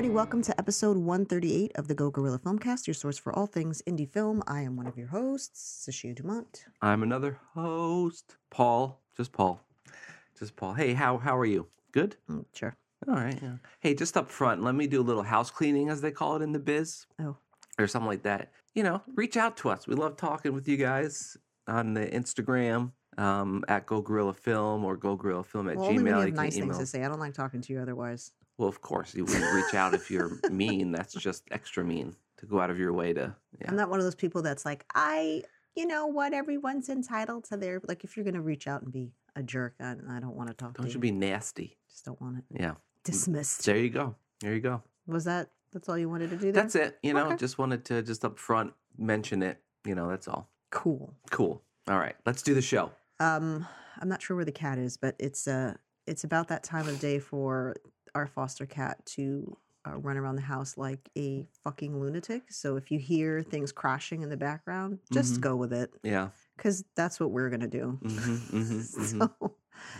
everybody. Welcome to episode 138 of the Go Gorilla Filmcast, your source for all things indie film. I am one of your hosts, Sashia Dumont. I'm another host, Paul. Just Paul. Just Paul. Hey, how how are you? Good. Mm, sure. All right. Yeah. Hey, just up front, let me do a little house cleaning, as they call it in the biz, Oh, or something like that. You know, reach out to us. We love talking with you guys on the Instagram um, at Go Gorilla Film or Go Gorilla Film at well, only when you Gmail. have can nice things to say. I don't like talking to you otherwise. Well, of course, you wouldn't reach out if you're mean. That's just extra mean to go out of your way to. Yeah. I'm not one of those people that's like, I, you know what, everyone's entitled to their, like, if you're going to reach out and be a jerk, I, I don't want to talk Don't to you Don't you. be nasty. Just don't want it. Yeah. Dismissed. There you go. There you go. Was that, that's all you wanted to do there? That's it. You know, Okay. just wanted to just up front mention it. You know, that's all. Cool. Cool. All right, let's do the show. Um, I'm not sure where the cat is, but it's uh it's about that time of day for our foster cat to uh, run around the house like a fucking lunatic. So if you hear things crashing in the background, just Mhm. go with it Yeah. because that's what we're gonna do. Mm-hmm, mm-hmm, so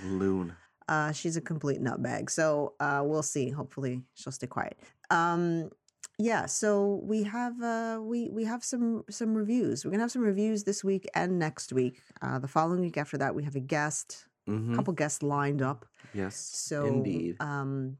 Loon. uh, she's a complete nutbag. So uh, we'll see. Hopefully she'll stay quiet. Um, yeah. So we have uh, we we have some some reviews. We're gonna have some reviews this week and next week. Uh, the following week after that, we have a guest. Mm-hmm. A couple guests lined up. Yes. So indeed. um,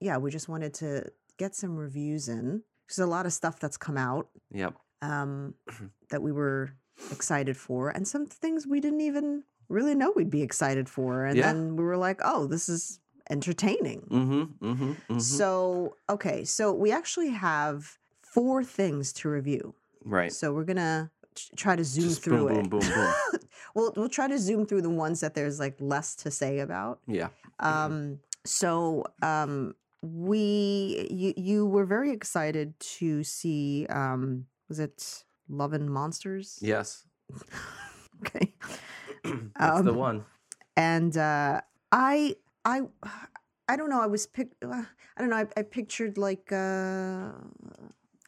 yeah, we just wanted to get some reviews in. There's a lot of stuff that's come out Yep. um, that we were excited for, and some things we didn't even really know we'd be excited for. And Yeah. then we were like, oh, this is entertaining. Mm-hmm. Mm-hmm. mm-hmm. So, okay, so we actually have four things to review. right. So we're gonna try to zoom Just through boom, it. boom, boom, boom. we'll we'll try to zoom through the ones that there's like less to say about. Yeah. Um, so um, we you you were very excited to see um, was it Love and Monsters? Yes. Okay. That's the Um, one. And uh, I I I don't know. I was pic. uh, I don't know. I, I pictured like uh,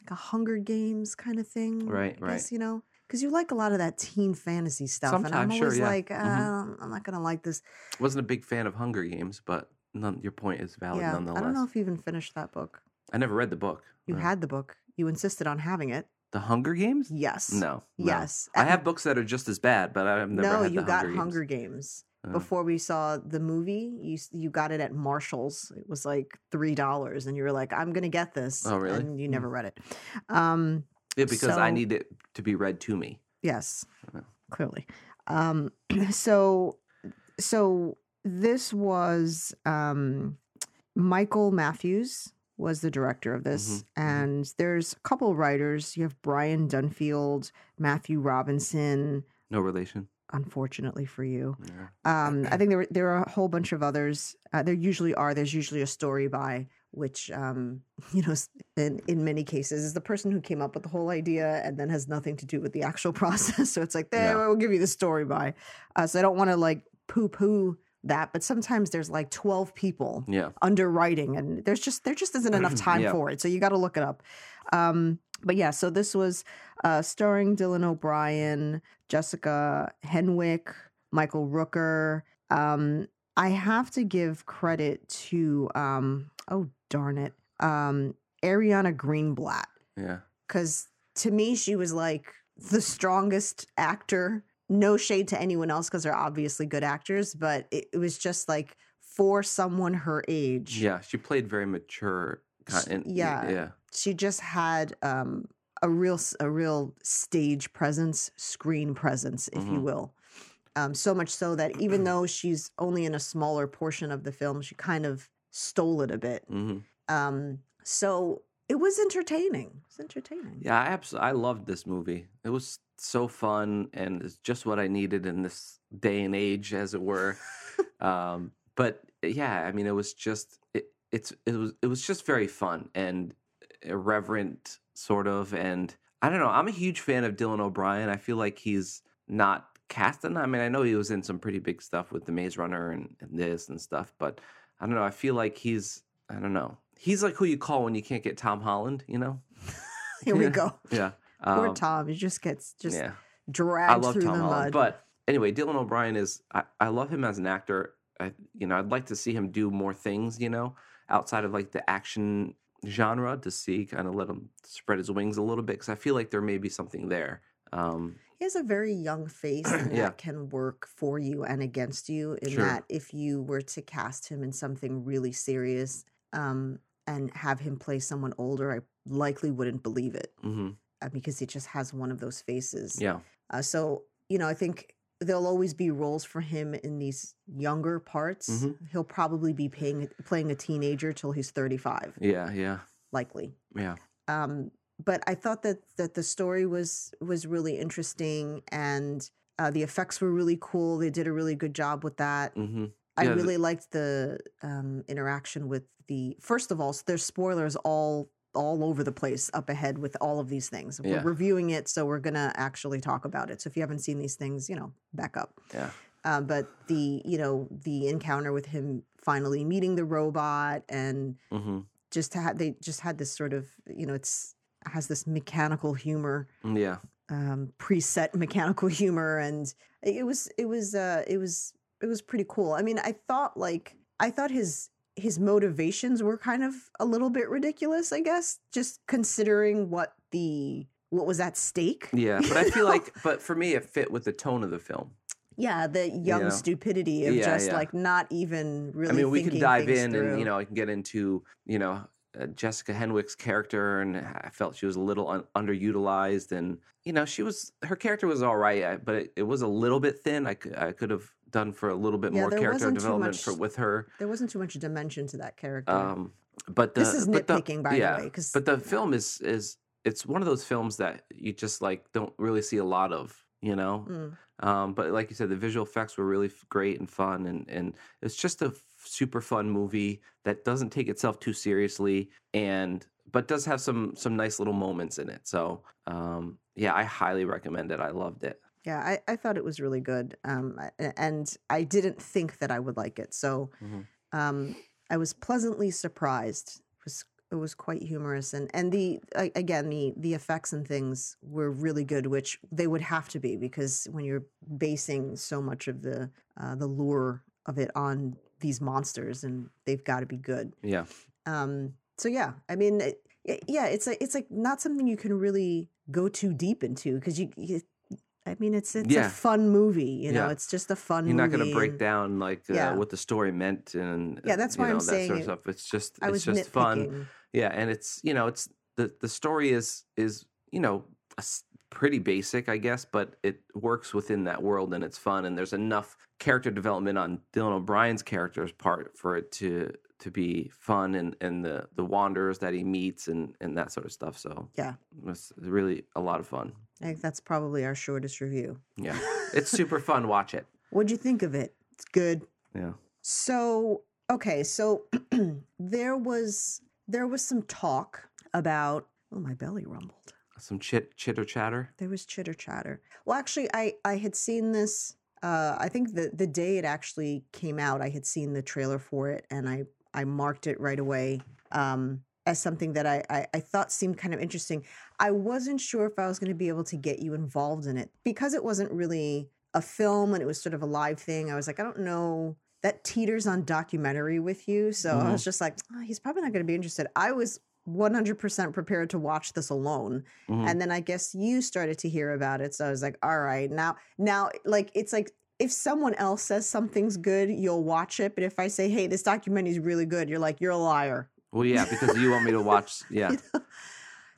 like a Hunger Games kind of thing. Right, I right. guess, you know. Because you like a lot of that teen fantasy stuff, and I'm Sometimes, sure, always yeah. like, uh, Mhm. I'm not gonna like this. Wasn't a big fan of Hunger Games, but none, your point is valid yeah, nonetheless. I don't know if you even finished that book. I never read the book. You Uh, had the book. You insisted on having it. the Hunger Games? Yes. No. no. Yes. I have books that are just as bad, but I've never read the book. no, you got Hunger Hunger Games. Games Oh. before we saw the movie. You you got it at Marshalls. It was like three dollars, and you were like, "I'm gonna get this." Oh, really? And you Hmm. never read it. Um, Yeah, because I need it to be read to me. yes, Oh. clearly. Um, so so this was um, Michael Matthews was the director of this, Mhm, mhm. and there's a couple writers. You have Brian Duffield, Matthew Robinson. No relation. Unfortunately for you, Yeah. um, I think there were, there are a whole bunch of others. Uh, there usually are. There's usually a story by which, um, you know, in, in many cases is the person who came up with the whole idea and then has nothing to do with the actual process. so it's like, there, Yeah. we'll give you the story by. Uh, so I don't want to like poo poo that, but sometimes there's like 12 people Yeah. underwriting and there's just there just isn't enough time Yeah. for it so you got to look it up um but yeah so this was uh starring dylan o'brien jessica henwick michael rooker um i have to give credit to um oh darn it um ariana greenblatt Yeah. because to me she was like the strongest actor no shade to anyone else because they're obviously good actors but it, it was just like for someone her age Yeah. She played very mature. Sh- Kind and, yeah. Yeah. she just had um a real a real stage presence screen presence if you Mhm. will um so much so that even though she's only in a smaller portion of the film she kind of stole it a bit hmm um so it was entertaining it's entertaining Yeah. I absolutely. I loved this movie. It was so fun, and it's just what I needed in this day and age, as it were. um, but yeah, I mean, it was just it. It's it was it was just very fun and irreverent, sort of. And I don't know. I'm a huge fan of Dylan O'Brien. I feel like he's not casting. I mean, I know he was in some pretty big stuff with the Maze Runner and, and this and stuff, but I don't know. I feel like he's I don't know. He's like who you call when you can't get Tom Holland. You know? here we Yeah. go Yeah. poor Um, tom he just gets just yeah. dragged I love through Tom the Holland, mud but anyway, Dylan O'Brien is I, I love him as an actor. I you know I'd like to see him do more things. You know, outside of like the action genre to see, kind of let him spread his wings a little bit because I feel like there may be something there. Um, He has a very young face and Yeah. that can work for you and against you. In Sure. that, if you were to cast him in something really serious um, and have him play someone older, I likely wouldn't believe it mhm, uh, because he just has one of those faces. Yeah. Uh, so, you know, I think there'll always be roles for him in these younger parts. Mhm. He'll probably be paying, playing a teenager till he's 35, Yeah. Yeah. likely. Yeah. Um, but I thought that that the story was was really interesting and uh, the effects were really cool. They did a really good job with that. hmm I Yeah, the- really liked the um, interaction with the. First of all, s- there's spoilers all all over the place up ahead with all of these things. Yeah. We're reviewing it, so we're gonna actually talk about it. So if you haven't seen these things, you know, back up. Yeah. Uh, but the you know the encounter with him finally meeting the robot and hmm just had they just had this sort of you know it's has this mechanical humor Yeah. um preset mechanical humor and it was it was uh it was it was pretty cool i mean i thought like i thought his his motivations were kind of a little bit ridiculous i guess just considering what the what was at stake Yeah. But I feel like, but for me, it fit with the tone of the film. yeah the young know? stupidity of Yeah, just yeah. like not even really I mean, we can dive in and, you know, I can get into, you know, uh, Jessica Henwick's character, and I felt she was a little un- underutilized, and you know, she was her character was all right, but it, it was a little bit thin. I could I could have done for a little bit Yeah, more character development much- for with her. there wasn't too much dimension to that character Um, but the this is but the- nitpicking by yeah, the way because but the film is is it's one of those films that you just like don't really see a lot of, you know. Mm. Um, but like you said, the visual effects were really f- great and fun, and and it's just a super fun movie that doesn't take itself too seriously, and but does have some some nice little moments in it. So um, yeah, I highly recommend it. I loved it. Yeah, I, I thought it was really good. Um, and I didn't think that I would like it. So Mhm. um, I was pleasantly surprised. It was it was quite humorous and and the again the the effects and things were really good, which they would have to be because when you're basing so much of the uh, the lure of it on these monsters and they've got to be good. Yeah, Um, so yeah, I mean, it, yeah, it's like it's like not something you can really go too deep into because you, you. I mean, it's it's Yeah. a fun movie, you know. Yeah. It's just a fun. you're not going to break and down like uh, Yeah. what the story meant and Yeah, that's you why I'm that saying sort of stuff. It's just I it's just fun. Yeah, and it's you know it's the the story is is you know pretty basic, I guess, but it works within that world and it's fun and there's enough character development on Dylan O'Brien's character's part for it to to be fun and and the the wanderers that he meets and and that sort of stuff. So Yeah. it's really a lot of fun. I think that's probably our shortest review. Yeah, it's super fun. Watch it. What'd you think of it? It's good. Yeah. So okay, so there was there was some talk about. Oh, my belly rumbled. Some chit chitter chatter. There was chitter chatter. Well, actually, I I had seen this. Uh, I think the the day it actually came out, I had seen the trailer for it, and I I marked it right away um, as something that I, I I thought seemed kind of interesting. I wasn't sure if I was going to be able to get you involved in it because it wasn't really a film and it was sort of a live thing. I was like, I don't know. That teeters on documentary with you, so I Mhm. was just like, oh, he's probably not going to be interested. I was 100% prepared to watch this alone Mhm. and then i guess you started to hear about it so i was like all right now now like it's like if someone else says something's good you'll watch it but if i say hey this documentary is really good you're like you're a liar Well, yeah, because you want me to watch. Yeah,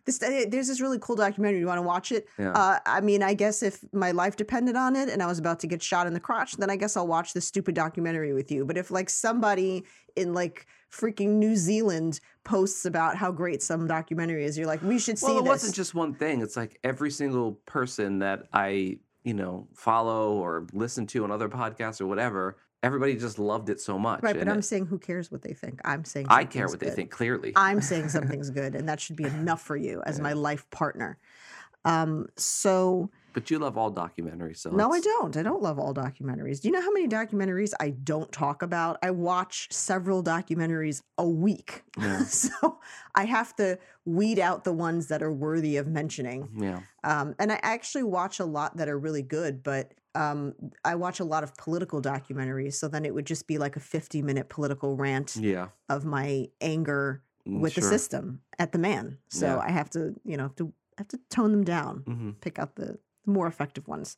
this eh, there's this really cool documentary you want to watch it yeah. uh, i mean i guess if my life depended on it and i was about to get shot in the crotch then i guess i'll watch this stupid documentary with you but if like somebody in like freaking new zealand posts about how great some documentary is you're like we should see well, it this wasn't just one thing. It's like every single person that I, you know, follow or listen to on other podcasts or whatever, everybody just loved it so much. Right, but and I'm it- saying who cares what they think? I'm saying I care what they think. Clearly, I'm saying something's good, and that should be enough for you as my life partner. Um, so but you love all documentaries, so no, I don't. I don't love all documentaries. Do you know how many documentaries I don't talk about? I watch several documentaries a week, Yeah. so I have to weed out the ones that are worthy of mentioning. Yeah, Um, and I actually watch a lot that are really good, but um, I watch a lot of political documentaries. So then it would just be like a 50 minute political rant yeah, of my anger with the system at the man. So Yeah. I have to, you know, have to have to tone them down, hmm pick out the more effective ones.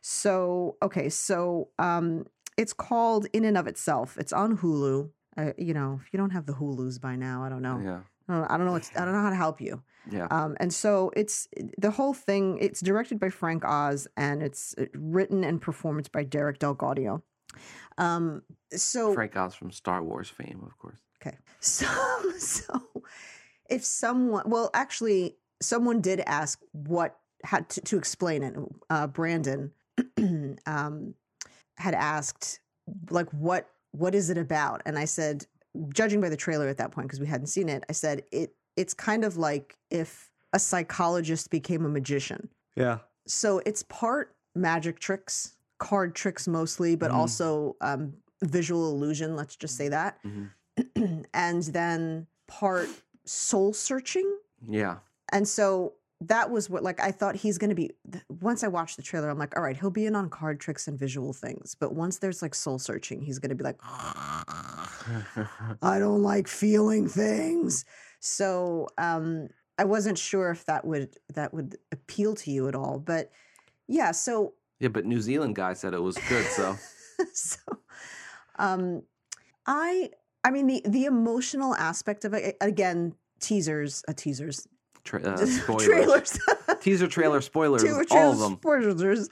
So okay, so um, it's called In and of Itself. It's on Hulu. Uh, you know, if you don't have the Hulu's by now, I don't know. Yeah. I don't, I don't know. I don't know how to help you. Yeah. Um, and so it's the whole thing. It's directed by Frank Oz and it's uh, written and performed by Derek DelGaudio. Um, so Frank Oz from Star Wars fame, of course. Okay. So so if someone well actually someone did ask what had to, to explain it. Uh Brandon um had asked like what what is it about? And I said judging by the trailer at that point because we hadn't seen it, I said it it's kind of like if a psychologist became a magician. Yeah. So it's part magic tricks, card tricks mostly, but Mhm. also um visual illusion, let's just say that hmm and then part soul searching. Yeah. And so that was what like I thought he's going to be once I watched the trailer I'm like all right he'll be in on card tricks and visual things but once there's like soul searching he's going to be like I don't like feeling things. So um I wasn't sure if that would that would appeal to you at all but yeah so yeah, but New Zealand guy said it was good, so. So um I I mean the the emotional aspect of it again teasers uh, teasers tra- uh, spoilers. trailers. Teaser trailer spoilers, all of them. spoilers.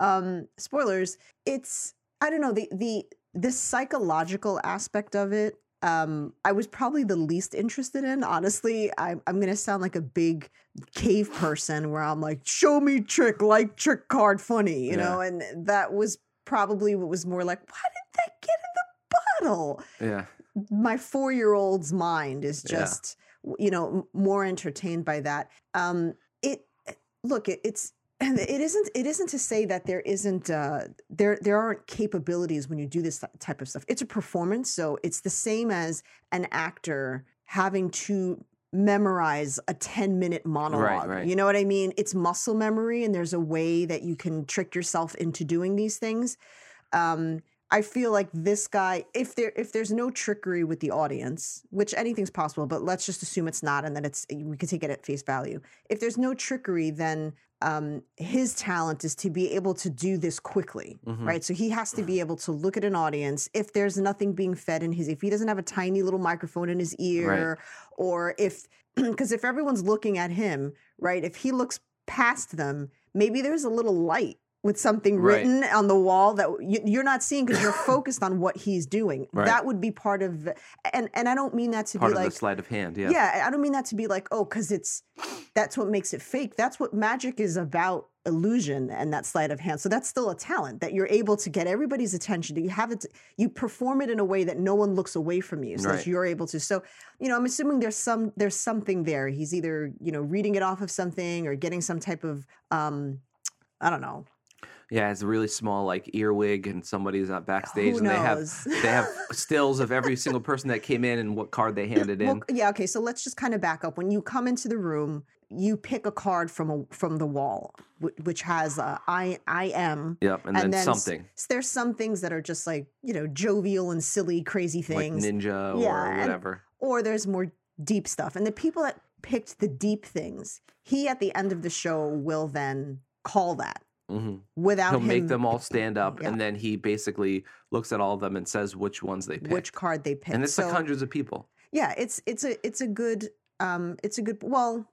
Um spoilers. It's I don't know the the the psychological aspect of it um I was probably the least interested in. Honestly I, I'm gonna sound like a big cave person where I'm like show me trick like trick card funny you know? And that was probably what was more like why did that get in the bottle? Yeah. my four year old's mind is just you know more entertained by that. Um it look it, it's and it isn't it isn't to say that there isn't uh there there aren't capabilities when you do this type of stuff. It's a performance so it's the same as an actor having to memorize a 10 minute monologue right. you know what i mean? It's muscle memory and there's a way that you can trick yourself into doing these things. Um I feel like this guy, if there if there's no trickery with the audience, which anything's possible, but let's just assume it's not, and that it's we can take it at face value. If there's no trickery, then um, his talent is to be able to do this quickly, Mhm. right? So he has to be able to look at an audience. If there's nothing being fed in his, if he doesn't have a tiny little microphone in his ear, or if because if everyone's looking at him, right? If he looks past them, maybe there's a little light with something Right. written on the wall that you, you're not seeing because you're focused on what he's doing. Right. That would be part of, and and I don't mean that to Part be of like, the sleight of hand. Yeah. yeah. I don't mean that to be like, oh, because it's that's what makes it fake. That's what magic is about illusion and that sleight of hand. So that's still a talent that you're able to get everybody's attention. You have it, you perform it in a way that no one looks away from you, so Right. that you're able to. So you know, I'm assuming there's some there's something there. He's either you know reading it off of something or getting some type of um, I don't know. Yeah, it's a really small like earwig, and somebody's not backstage, Who and they have they have stills of every single person that came in and what card they handed in. Well, yeah, okay. So let's just kind of back up. When you come into the room, you pick a card from a from the wall, which has uh, I I am. yep, and, then, then something s- there's some things that are just like you know jovial and silly, crazy things, like ninja Yeah, or and- whatever. or there's more deep stuff. And the people that picked the deep things, he at the end of the show will then call that hmm without He'll him make them all stand up, Yeah. and then he basically looks at all of them and says which ones they picked. which card they picked. and it's so, like hundreds of people. yeah, it's it's a it's a good um it's a good well.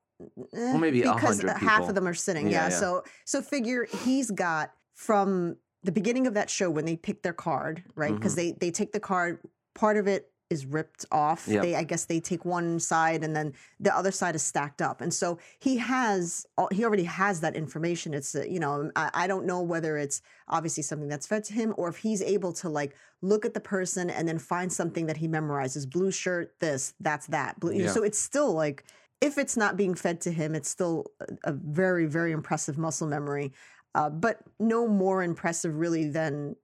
eh, maybe because half people. of them are sitting. Yeah, Yeah, yeah. So so figure he's got from the beginning of that show when they pick their card, right? Because they they take the card. Part of it is ripped off. Yep. They I guess they take one side and then the other side is stacked up. And so he has he already has that information. It's uh, you know I, I don't know whether it's obviously something that's fed to him or if he's able to like look at the person and then find something that he memorizes. Blue shirt, this, that's that. Blue, Yeah. So it's still like if it's not being fed to him, it's still a, a very very impressive muscle memory. Uh, but no more impressive really than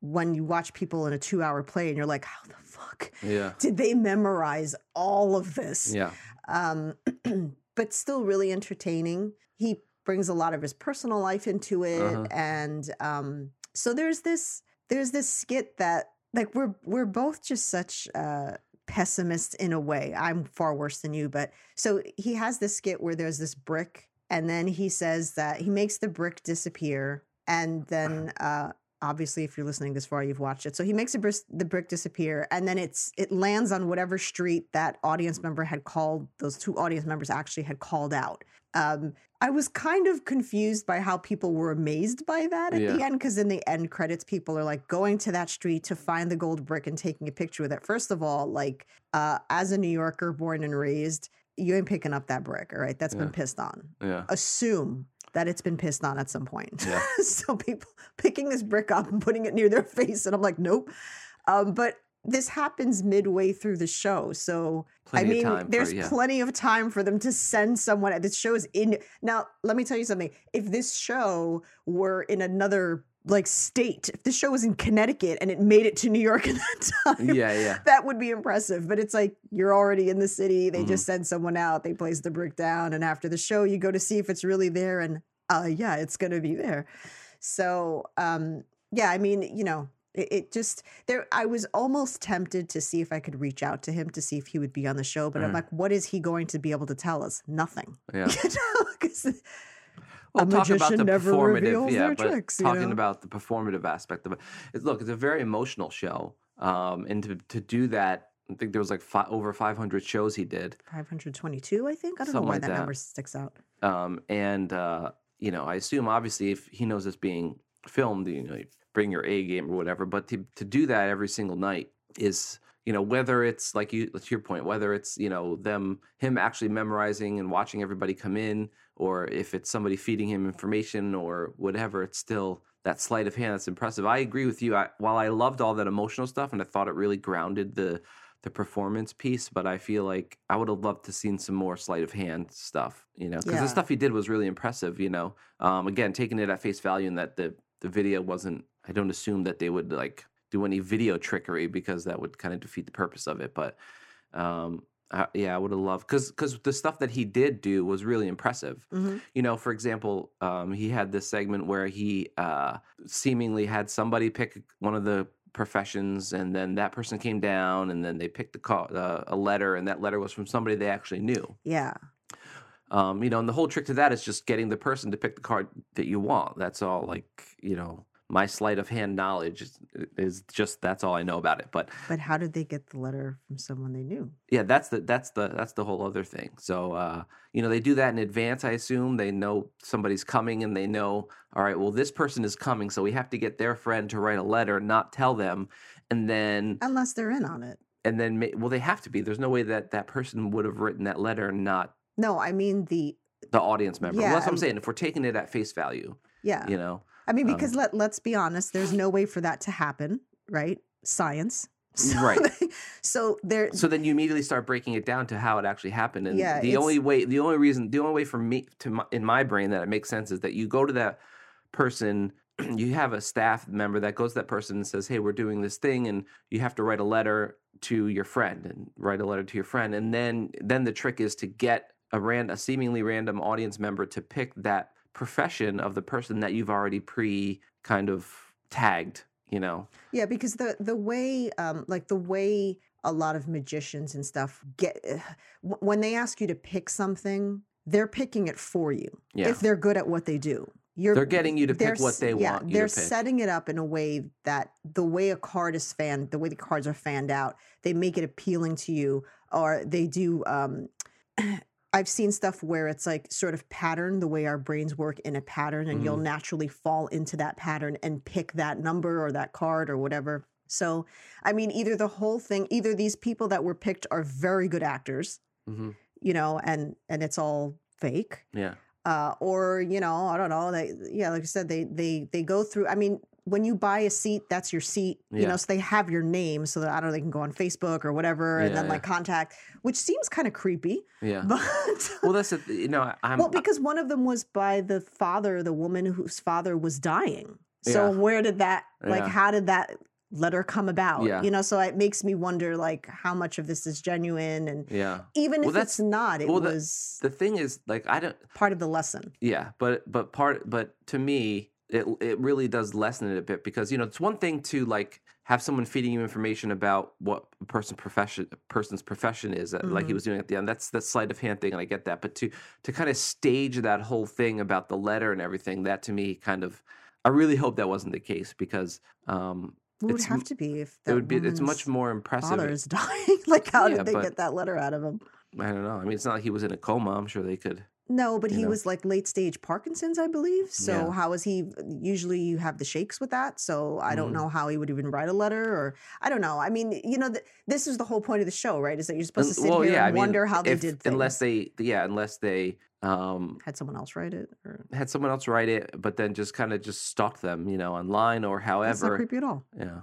when you watch people in a two hour play and you're like, how the fuck Yeah, did they memorize all of this? yeah, um, but still really entertaining. He brings a lot of his personal life into it, Uh-huh. and um, so there's this there's this skit that like we're we're both just such uh, pessimist in a way. I'm far worse than you, but so he has this skit where there's this brick, and then he says that he makes the brick disappear, and then uh, obviously if you're listening this far, you've watched it. So he makes the brick, the brick disappear, and then it's it lands on whatever street that audience member had called. Those two audience members actually had called out. Um, I was kind of confused by how people were amazed by that at the end because in the end credits, people are like going to that street to find the gold brick and taking a picture with it. First of all, like uh, as a New Yorker born and raised, you ain't picking up that brick, all right? That's been pissed on. Yeah. Assume that it's been pissed on at some point. Yeah. so people picking this brick up and putting it near their face, and I'm like, nope. Um, but this happens midway through the show, so Plenty I mean, there's for, yeah. plenty of time for them to send someone. This show is in now. Let me tell you something. If this show were in another like state, if the show was in Connecticut and it made it to New York at that time, yeah, yeah. that would be impressive. But it's like you're already in the city. They Mm-hmm. just send someone out. They place the brick down, and after the show, you go to see if it's really there. And uh, yeah, it's going to be there. So um, yeah, I mean, you know, it, it just there. I was almost tempted to see if I could reach out to him to see if he would be on the show. But I'm Mm. like, what is he going to be able to tell us? Nothing. Yeah. You know, Well, A talk about the performative, yeah, but tricks, talking know? about the performative aspect of it. Look, it's a very emotional show, um, and to to do that, I think there was like fi- over 500 shows he did, 522, I think. I don't know Something why like that, that. number sticks out. um, and uh, you know, I assume obviously if he knows it's being filmed, you know, you bring your A game or whatever. But to to do that every single night is you know whether it's like you to your point whether it's you know them him actually memorizing and watching everybody come in or if it's somebody feeding him information or whatever it's still that sleight of hand that's impressive i agree with you I, while i loved all that emotional stuff and i thought it really grounded the the performance piece but i feel like i would have loved to seen some more sleight of hand stuff you know because Yeah. the stuff he did was really impressive you know um again taking it at face value and that the the video wasn't i don't assume that they would like do any video trickery because that would kind of defeat the purpose of it but um I, yeah i would have loved because because the stuff that he did do was really impressive Mhm. you know for example um he had this segment where he uh seemingly had somebody pick one of the professions and then that person came down and then they picked the call, uh, a letter and that letter was from somebody they actually knew Yeah. um, you know, and the whole trick to that is just getting the person to pick the card that you want. That's all. Like, you know, my sleight of hand knowledge is, is just that's all I know about it. But But how did they get the letter from someone they knew? yeah, that's the that's the that's the whole other thing. So, uh, you know, they do that in advance. I assume they know somebody's coming, and they know, all right, well, this person is coming, so we have to get their friend to write a letter, not tell them, and then Unless they're in on it. and then well, they have to be. There's no way that that person would have written that letter, and not No, I mean the the audience member. Yeah, well, that's what I'm um, saying. If we're taking it at face value, yeah. you know. I mean, Um, because let let's be honest, there's no way for that to happen, right? Science. So Right. they- so there so then you immediately start breaking it down to how it actually happened and Yeah, the only way the only reason the only way for me to my, in my brain that it makes sense is that you go to that person you have a staff member that goes to that person and says hey we're doing this thing and you have to write a letter to your friend and write a letter to your friend and then then the trick is to get a ran a seemingly random audience member to pick that profession of the person that you've already pre kind of tagged you know Yeah, because the the way um like the way a lot of magicians and stuff get eh, when they ask you to pick something, they're picking it for you. yeah If they're good at what they do. You're they're getting you to pick what they yeah, want you they're to pick setting it up in a way that the way a card is fanned, the way the cards are fanned out, they make it appealing to you, or they do. Um, I've seen stuff where it's like sort of pattern, the way our brains work in a pattern, and you'll Mhm. naturally fall into that pattern and pick that number or that card or whatever. So, I mean, either the whole thing, either these people that were picked are very good actors, hmm you know, and and it's all fake, yeah uh, or you know, I don't know. They, yeah, like I said, they they they go through. I mean, when you buy a seat, that's your seat. You know, so they have your name, so that I don't know they can go on Facebook or whatever, and then yeah. like contact, which seems kind of creepy. yeah But Well, that's a, you know I'm well, because one of them was by the father, the woman whose father was dying. So Yeah. where did that like? Yeah. How did that letter come about? Yeah. You know, so it makes me wonder like how much of this is genuine, and yeah. even Well, if that's- it's not, it well, the- was The thing is, like, I don't. part of the lesson. Yeah, but but part but to me, it it really does lessen it a bit because you know it's one thing to like have someone feeding you information about what a person profession person's profession is uh, like he Mhm. was doing at the end that's the sleight of hand thing and I get that but to to kind of stage that whole thing about the letter and everything that to me kind of I really hope that wasn't the case because um It would have to be if it would be it's much more impressive father is dying. like, how Yeah, did they but- get that letter out of him? I don't know I mean it's not like he was in a coma I'm sure they could No, but he know? was like late stage Parkinson's, I believe. So Yeah. how is he? Usually you have the shakes with that. So I don't Mhm. know how he would even write a letter, or I don't know. I mean, you know, th- this is the whole point of the show, right? Is that you're supposed to sit here I and mean, wonder how they if- did things. unless they yeah unless they um had someone else write it, or had someone else write it, but then just kind of just stalk them, you know, online or that's not however. creepy at all. Yeah.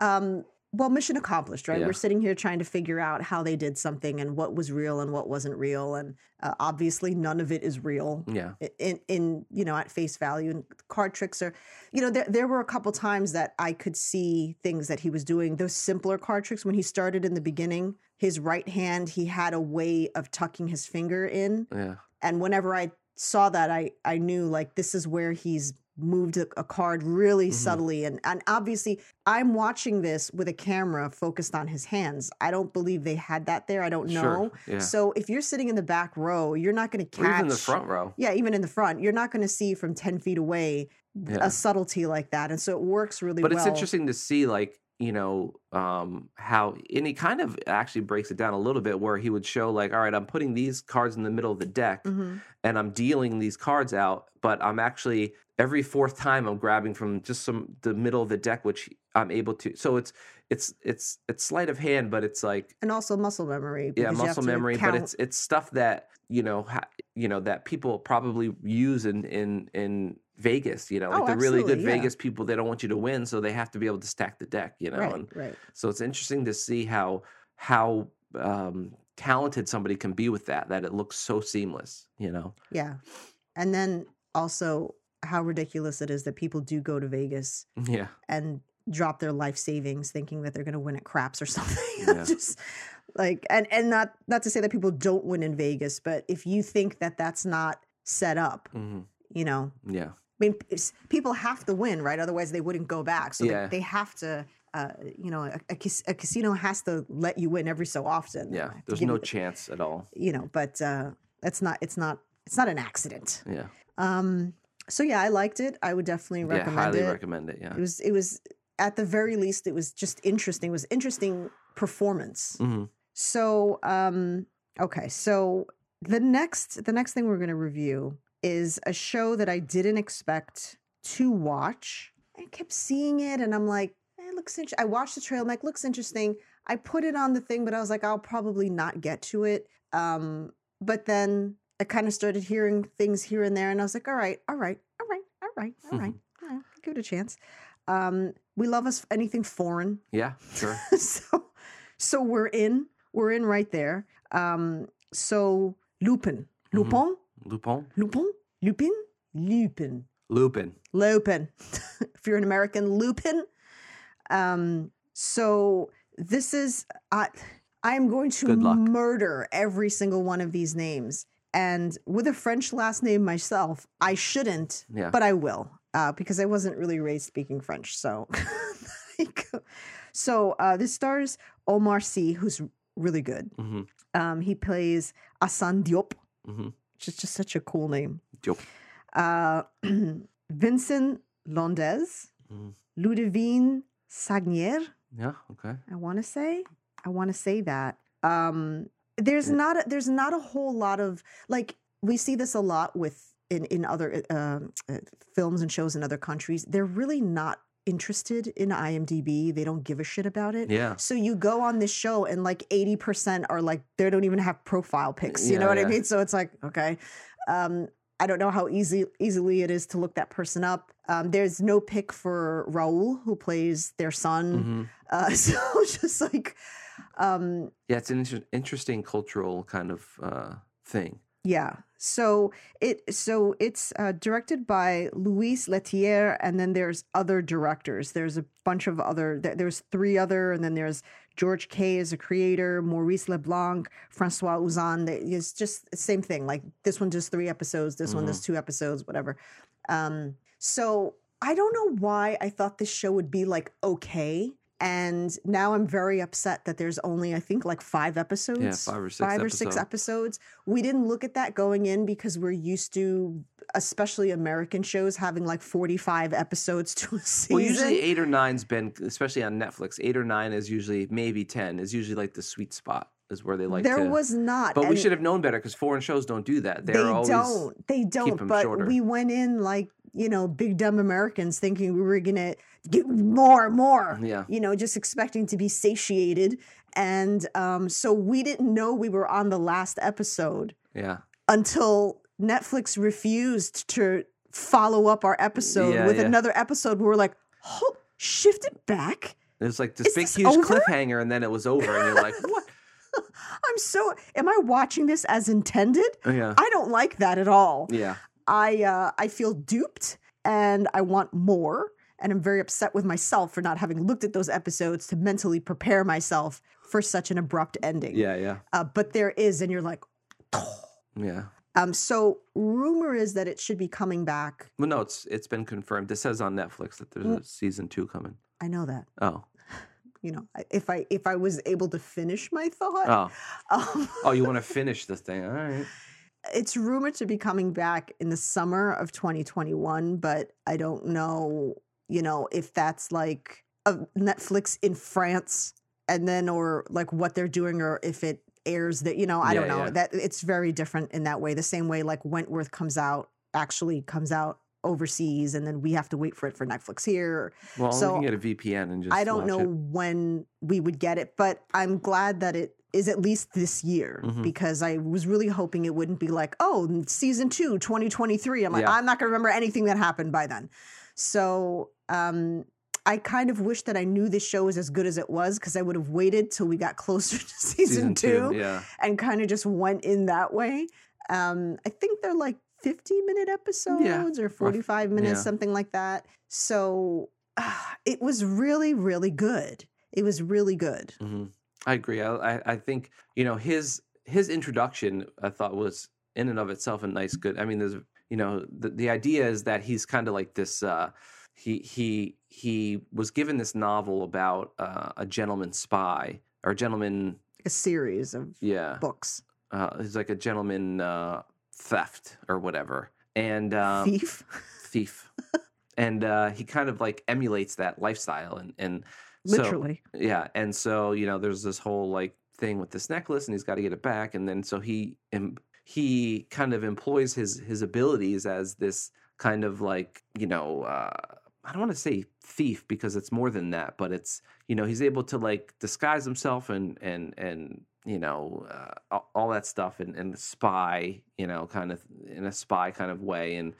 Um, well, mission accomplished, right? Yeah. We're sitting here trying to figure out how they did something and what was real and what wasn't real, and uh, obviously none of it is real. Yeah. in in you know at face value and card tricks are you know there there were a couple times that I could see things that he was doing those simpler card tricks when he started in the beginning his right hand he had a way of tucking his finger in Yeah. and whenever I saw that I I knew like this is where he's moved a, a card really Mhm. subtly and and obviously I'm watching this with a camera focused on his hands I don't believe they had that there I don't know Sure. Yeah. so if you're sitting in the back row you're not going to Or catch even the front row. yeah, even in the front, you're not going to see from 10 feet away Yeah. a subtlety like that. And so it works really But well. But it's interesting to see like, you know, um how and he kind of actually breaks it down a little bit where he would show like, all right, I'm putting these cards in the middle of the deck Mhm. and I'm dealing these cards out, but I'm actually every fourth time I'm grabbing from just some the middle of the deck, which I'm able to. So it's it's it's it's sleight of hand, but it's like And also muscle memory. yeah, because you have muscle memory, but it's it's stuff that you know ha, you know that people probably use in in in Vegas. You know, like Oh, the really good yeah. Vegas people, they don't want you to win, so they have to be able to stack the deck. You know, right, and right. so it's interesting to see how how um, talented somebody can be with that. That it looks so seamless. You know, Yeah. And then also how ridiculous it is that people do go to Vegas yeah, and drop their life savings thinking that they're going to win at craps or something. Yeah. Just like and and not not to say that people don't win in Vegas, but if you think that that's not set up, hmm you know, yeah, mean, people have to win, right? Otherwise, they wouldn't go back. So Yeah. they, they have to, uh, you know, a, a, cas- a casino has to let you win every so often. yeah. There's no chance at all. you know, but uh, it's not, it's not, it's not an accident. Yeah, Um, so yeah, I liked it. I would definitely yeah. recommend Highly it. recommend it. Yeah. It was, it was at the very least, it was just interesting. It was interesting performance. hmm So, um, okay, so the next the next thing we're going to review is a show that I didn't expect to watch. I kept seeing it, and I'm like, eh, it looks interesting. I watched the trailer, I'm like, looks interesting. I put it on the thing, but I was like, I'll probably not get to it. Um, but then I kind of started hearing things here and there, and I was like, all right, all right, all right, all right, all right, all right give it a chance. Um, we love us anything foreign Yeah, sure. so so we're in we're in right there um so lupin Mhm. lupin Lupin, lupin lupin lupin Lupin. lupin if you're an american lupin um so this is i i am going to murder every single one of these names and with a french last name myself i shouldn't Yeah. but I will uh, because I wasn't really raised speaking French. So, there you go. so uh, this stars Omar Sy, who's really good. hmm Um, he plays Assane Diop, hmm which is just such a cool name. Diop. Uh, Vincent Londez, Mhm. Ludivine Sagnier. Yeah. Okay. I want to say, I want to say that. Um, there's Yeah. not a, there's not a whole lot of like we see this a lot with in in other um uh, films and shows in other countries. They're really not interested in IMDb. They don't give a shit about it. Yeah. So you go on this show and like 80% are like they don't even have profile pics. You Yeah, know what yeah. I mean? So it's like, okay. Um I don't know how easy easily it is to look that person up. Um, there's no pick for Raoul, who plays their son. hmm Uh, so just like, um, Yeah, it's an inter- interesting cultural kind of uh, thing. yeah. So it so it's uh, directed by Louis Leterrier, and then there's other directors. There's a bunch of other. There's three other, and then there's George Kay as a creator, Maurice LeBlanc, Francois. They- It's just the same thing. Like this one does three episodes. This one does two episodes. Whatever. Um, so I don't know why I thought this show would be like okay. And now I'm very upset that there's only, I think, like five episodes. five or six Five or six episodes. episodes. We didn't look at that going in because we're used to, especially American shows, having like 45 episodes to a season. Well, usually eight or nine's been, especially on Netflix. Eight or nine is usually maybe ten is usually like the sweet spot is where they like there to. was not. but we should have known better because foreign shows don't do that. They're they always don't. They don't. But shorter. we went in like, you know, big dumb Americans thinking we were going to get more, and more. Yeah. you know, just expecting to be satiated. And um, so we didn't know we were on the last episode yeah. until Netflix refused to follow up our episode Yeah, with yeah. another episode. We were like, oh, shift it back. It was like this Is big this huge over? cliffhanger, and then it was over, and you're like, what? I'm so, am I watching this as intended? Yeah. I don't like that at all. Yeah. I uh, I feel duped and I want more. And I'm very upset with myself for not having looked at those episodes to mentally prepare myself for such an abrupt ending. Yeah. Yeah. Uh, but there is, and you're like, Yeah. um. So rumor is that it should be coming back. Well, no, it's it's been confirmed. This says on Netflix that there's Mm. a season two coming. I know that. Oh. You know, if I if I was able to finish my thought, Oh. um, Oh, you want to finish the thing? All right. It's rumored to be coming back in the summer of 2021, but I don't know, you know, if that's like a Netflix in France and then or like what they're doing or if it airs that, you know, I don't know. yeah. That it's very different in that way. The same way like Wentworth comes out actually comes out overseas and then we have to wait for it for Netflix here. Well, So, we can get a VPN and just. I don't know it. when we would get it, but I'm glad that it is at least this year Mhm. because I was really hoping it wouldn't be like, oh, season two, 2023. I'm like, Yeah. I'm not going to remember anything that happened by then. So um, I kind of wish that I knew this show was as good as it was because I would have waited till we got closer to season, two, Yeah. and kind of just went in that way. Um, I think they're like 50 minute episodes or 45 minutes, yeah. something like that. So ah, it was really, really good. It was really good. hmm I agree. I, I think you know his his introduction. I thought was in and of itself a nice good. I mean, there's you know the the idea is that he's kind of like this. Uh, he he he was given this novel about uh, a gentleman spy or a gentleman. A series of Yeah, books. uh, he's like a gentleman uh, theft or whatever, and um, Thief. thief. and uh, he kind of like emulates that lifestyle and and so- Literally. yeah, and so you know, there's this whole like thing with this necklace, and he's got to get it back, and then so he he kind of employs his his abilities as this kind of like you know uh, I don't want to say thief because it's more than that, but it's you know he's able to like disguise himself and and and you know uh, all- all that stuff and and spy you know kind of in a spy kind of way, and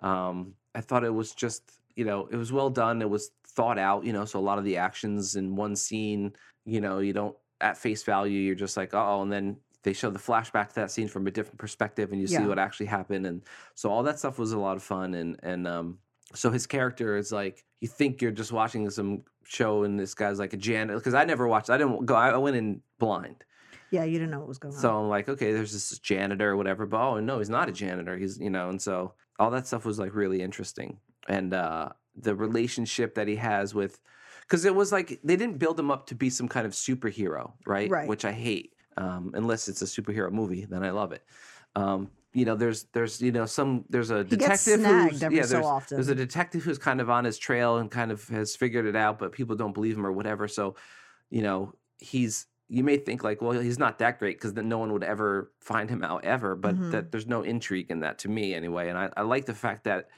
um, I thought it was just you know it was well done. It was thought out, you know. So a lot of the actions in one scene, you know, you don't at face value, you're just like, oh, and then they show the flashback to that scene from a different perspective, and you see what actually happened, and so all that stuff was a lot of fun, and and um, so his character is like you think you're just watching some show, and this guy's like a janitor because I never watched, I didn't go, I I went in blind. Yeah, you didn't know what was going on. So I'm like, okay, there's this janitor or whatever, but oh no, he's not a janitor. He's you know, and so all that stuff was like really interesting, and uh, the relationship that he has with, because it was like they didn't build him up to be some kind of superhero, right? Right. Which I hate, um, unless it's a superhero movie, then I love it. Um, you know, there's there's you know some there's a He gets detective snagged who's every yeah so there's, often. there's a detective who's kind of on his trail and kind of has figured it out, but people don't believe him or whatever. So, you know, he's you may think like, well, he's not that great because then no one would ever find him out ever. But Mhm. that there's no intrigue in that to me anyway. And I, I like the fact that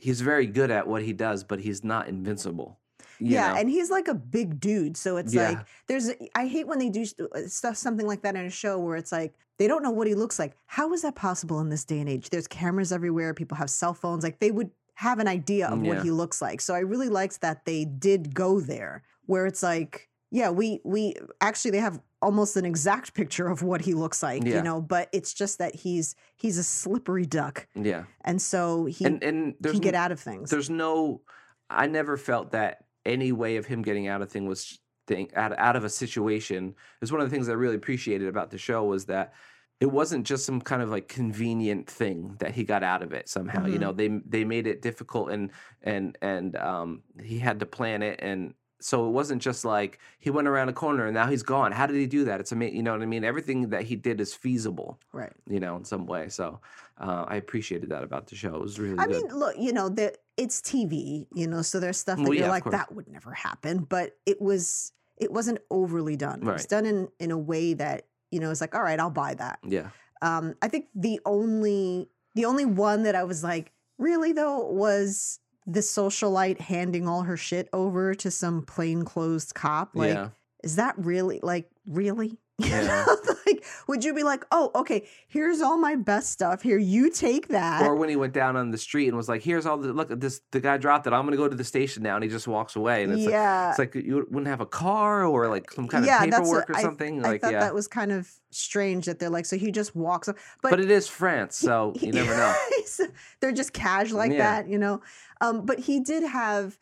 he's very good at what he does, but he's not invincible. yeah, know? and he's like a big dude, so it's Yeah. like there's. I hate when they do uh, stuff something like that in a show where it's like they don't know what he looks like. How is that possible in this day and age? There's cameras everywhere. People have cell phones. Like they would have an idea of what he looks like. So I really liked that they did go there, where it's like, yeah, we we actually they have almost an exact picture of what he looks like, Yeah. you know, but it's just that he's he's a slippery duck. Yeah. And so he and and there's can get out of things. there's no I never felt that any way of him getting out of thing was thing out, out of a situation is one of the things I really appreciated about the show was that it wasn't just some kind of like convenient thing that he got out of it somehow. You Mhm. know, they they made it difficult and and and um he had to plan it and so it wasn't just like he went around a corner and now he's gone. How did he do that? It's amazing. You know what I mean? Everything that he did is feasible, right. you know, in some way. So uh, I appreciated that about the show. It was really I good. mean, look, you know, that it's TV, you know, so there's stuff that Well, you're yeah, like, that would never happen. But it was it wasn't overly done. It was done in in a way that, you know, it's like, all right, I'll buy that. yeah. Um, I think the only the only one that I was like, really though, was the socialite handing all her shit over to some plainclothes cop. Like, yeah. is that really like really? You Yeah. know? like, would you be like, oh, okay, here's all my best stuff. Here, you take that. Or when he went down on the street and was like, "Here's all the look at this." The guy dropped it. I'm going to go to the station now, and he just walks away. And it's like, yeah. it's like you wouldn't have a car or like some kind Yeah, of paperwork or I- something. I like, thought yeah. that was kind of strange that they're like, so he just walks up. But, but, it is France, so you never know. They're just cash like Yeah. that, you know. Um, but he did have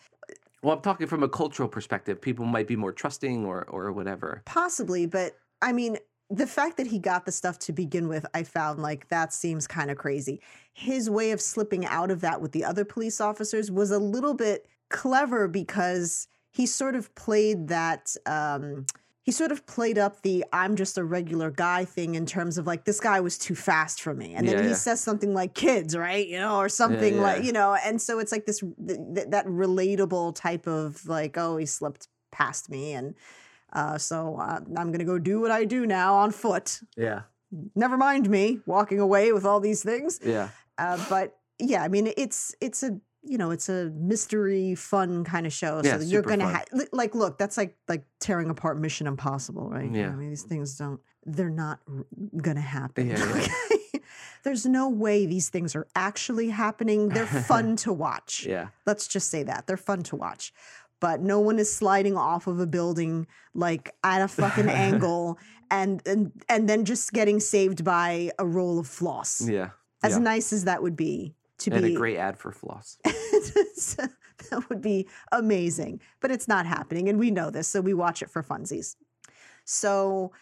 Well, I'm talking from a cultural perspective. People might be more trusting or or whatever. possibly, but I mean, the fact that he got the stuff to begin with, I found like that seems kind of crazy. His way of slipping out of that with the other police officers was a little bit clever because he sort of played that. Um, he sort of played up the I'm just a regular guy thing in terms of like this guy was too fast for me. And then Yeah, he yeah. says something like kids, right? You know, or something yeah. like, you know, and so it's like this th- th- that relatable type of like, oh, he slipped past me and uh, so uh, I'm going to go do what I do now on foot. Yeah, Never mind me walking away with all these things. yeah, Uh, but yeah, I mean, it's it's a you know it's a mystery fun kind of show. Yeah, so you're gonna fun. ha- like look. That's like like tearing apart Mission Impossible, right? Yeah. I mean, these things don't. They're not r- gonna happen. Yeah, yeah. okay? There's no way these things are actually happening. They're fun to watch. yeah, Let's just say that. They're fun to watch. But no one is sliding off of a building like at a fucking angle and, and and then just getting saved by a roll of floss. yeah. As yeah. nice as that would be to and be a great ad for floss. that would be amazing. But it's not happening and we know this, so we watch it for funsies. So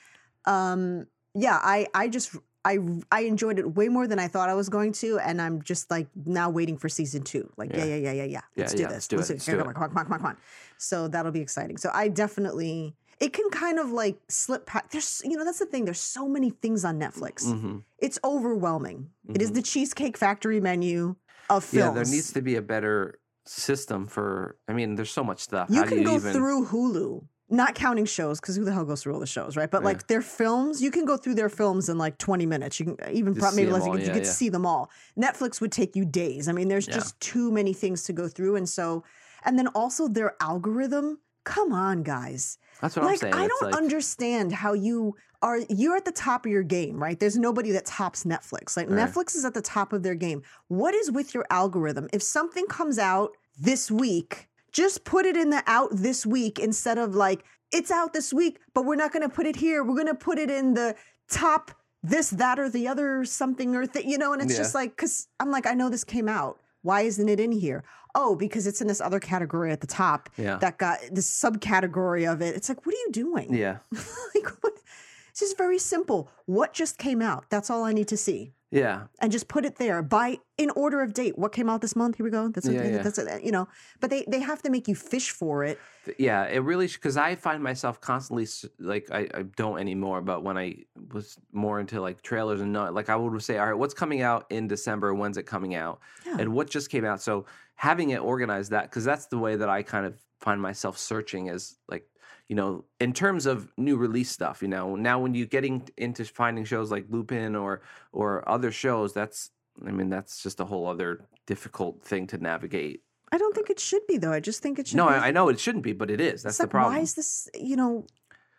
um yeah, I I just I I enjoyed it way more than I thought I was going to, and I'm just like now waiting for season two. Like, yeah, Yeah. yeah, yeah, yeah, yeah. Let's Yeah, do yeah, this. let's do it, let's do it. come on, come on, come on, come on. So that'll be exciting. So I definitely it can kind of like slip past. There's you know that's the thing. There's so many things on Netflix. hmm It's overwhelming. It is Mhm. the Cheesecake Factory menu of films. Yeah, there needs to be a better system for. I mean, there's so much stuff. You How do can you go even? through Hulu, not counting shows, because who the hell goes through all the shows, right? But Yeah. like their films, you can go through their films in like 20 minutes. You can uh, even Just pro- maybe less. You all, can, you yeah, could yeah. see them all. Netflix would take you days. I mean, there's Yeah. just too many things to go through, and so, and then also their algorithm. Come on, guys. That's what like I'm saying. I It's don't like, understand how you are. You're at the top of your game, right? There's nobody that tops Netflix. Like Right. Netflix is at the top of their game. What is with your algorithm? If something comes out this week, just put it in the out this week instead of like it's out this week, but we're not going to put it here. We're going to put it in the top this, that, or the other something or thing, you know. And it's Yeah. just like because I'm like I know this came out. Why isn't it in here? Oh, because it's in this other category at the top Yeah. that got this subcategory of it. It's like, what are you doing? Yeah. like, what? It's just very simple. What just came out? That's all I need to see. Yeah. And just put it there by in order of date. What came out this month? Here we go. That's Yeah, okay. yeah. That's. You know, but they they have to make you fish for it. Yeah, it really because I find myself constantly like I, I don't anymore, but when I was more into like trailers and not like I would say, all right, what's coming out in December? When's it coming out? Yeah. And what just came out? So having it organized that because that's the way that I kind of find myself searching is like you know in terms of new release stuff. You know now when you're getting into finding shows like Lupin or or other shows, that's I mean that's just a whole other difficult thing to navigate. I don't think it should be though. I just think it should. No, be. I, I know it shouldn't be, but it is. That's It's the like, problem. Why is this? You know,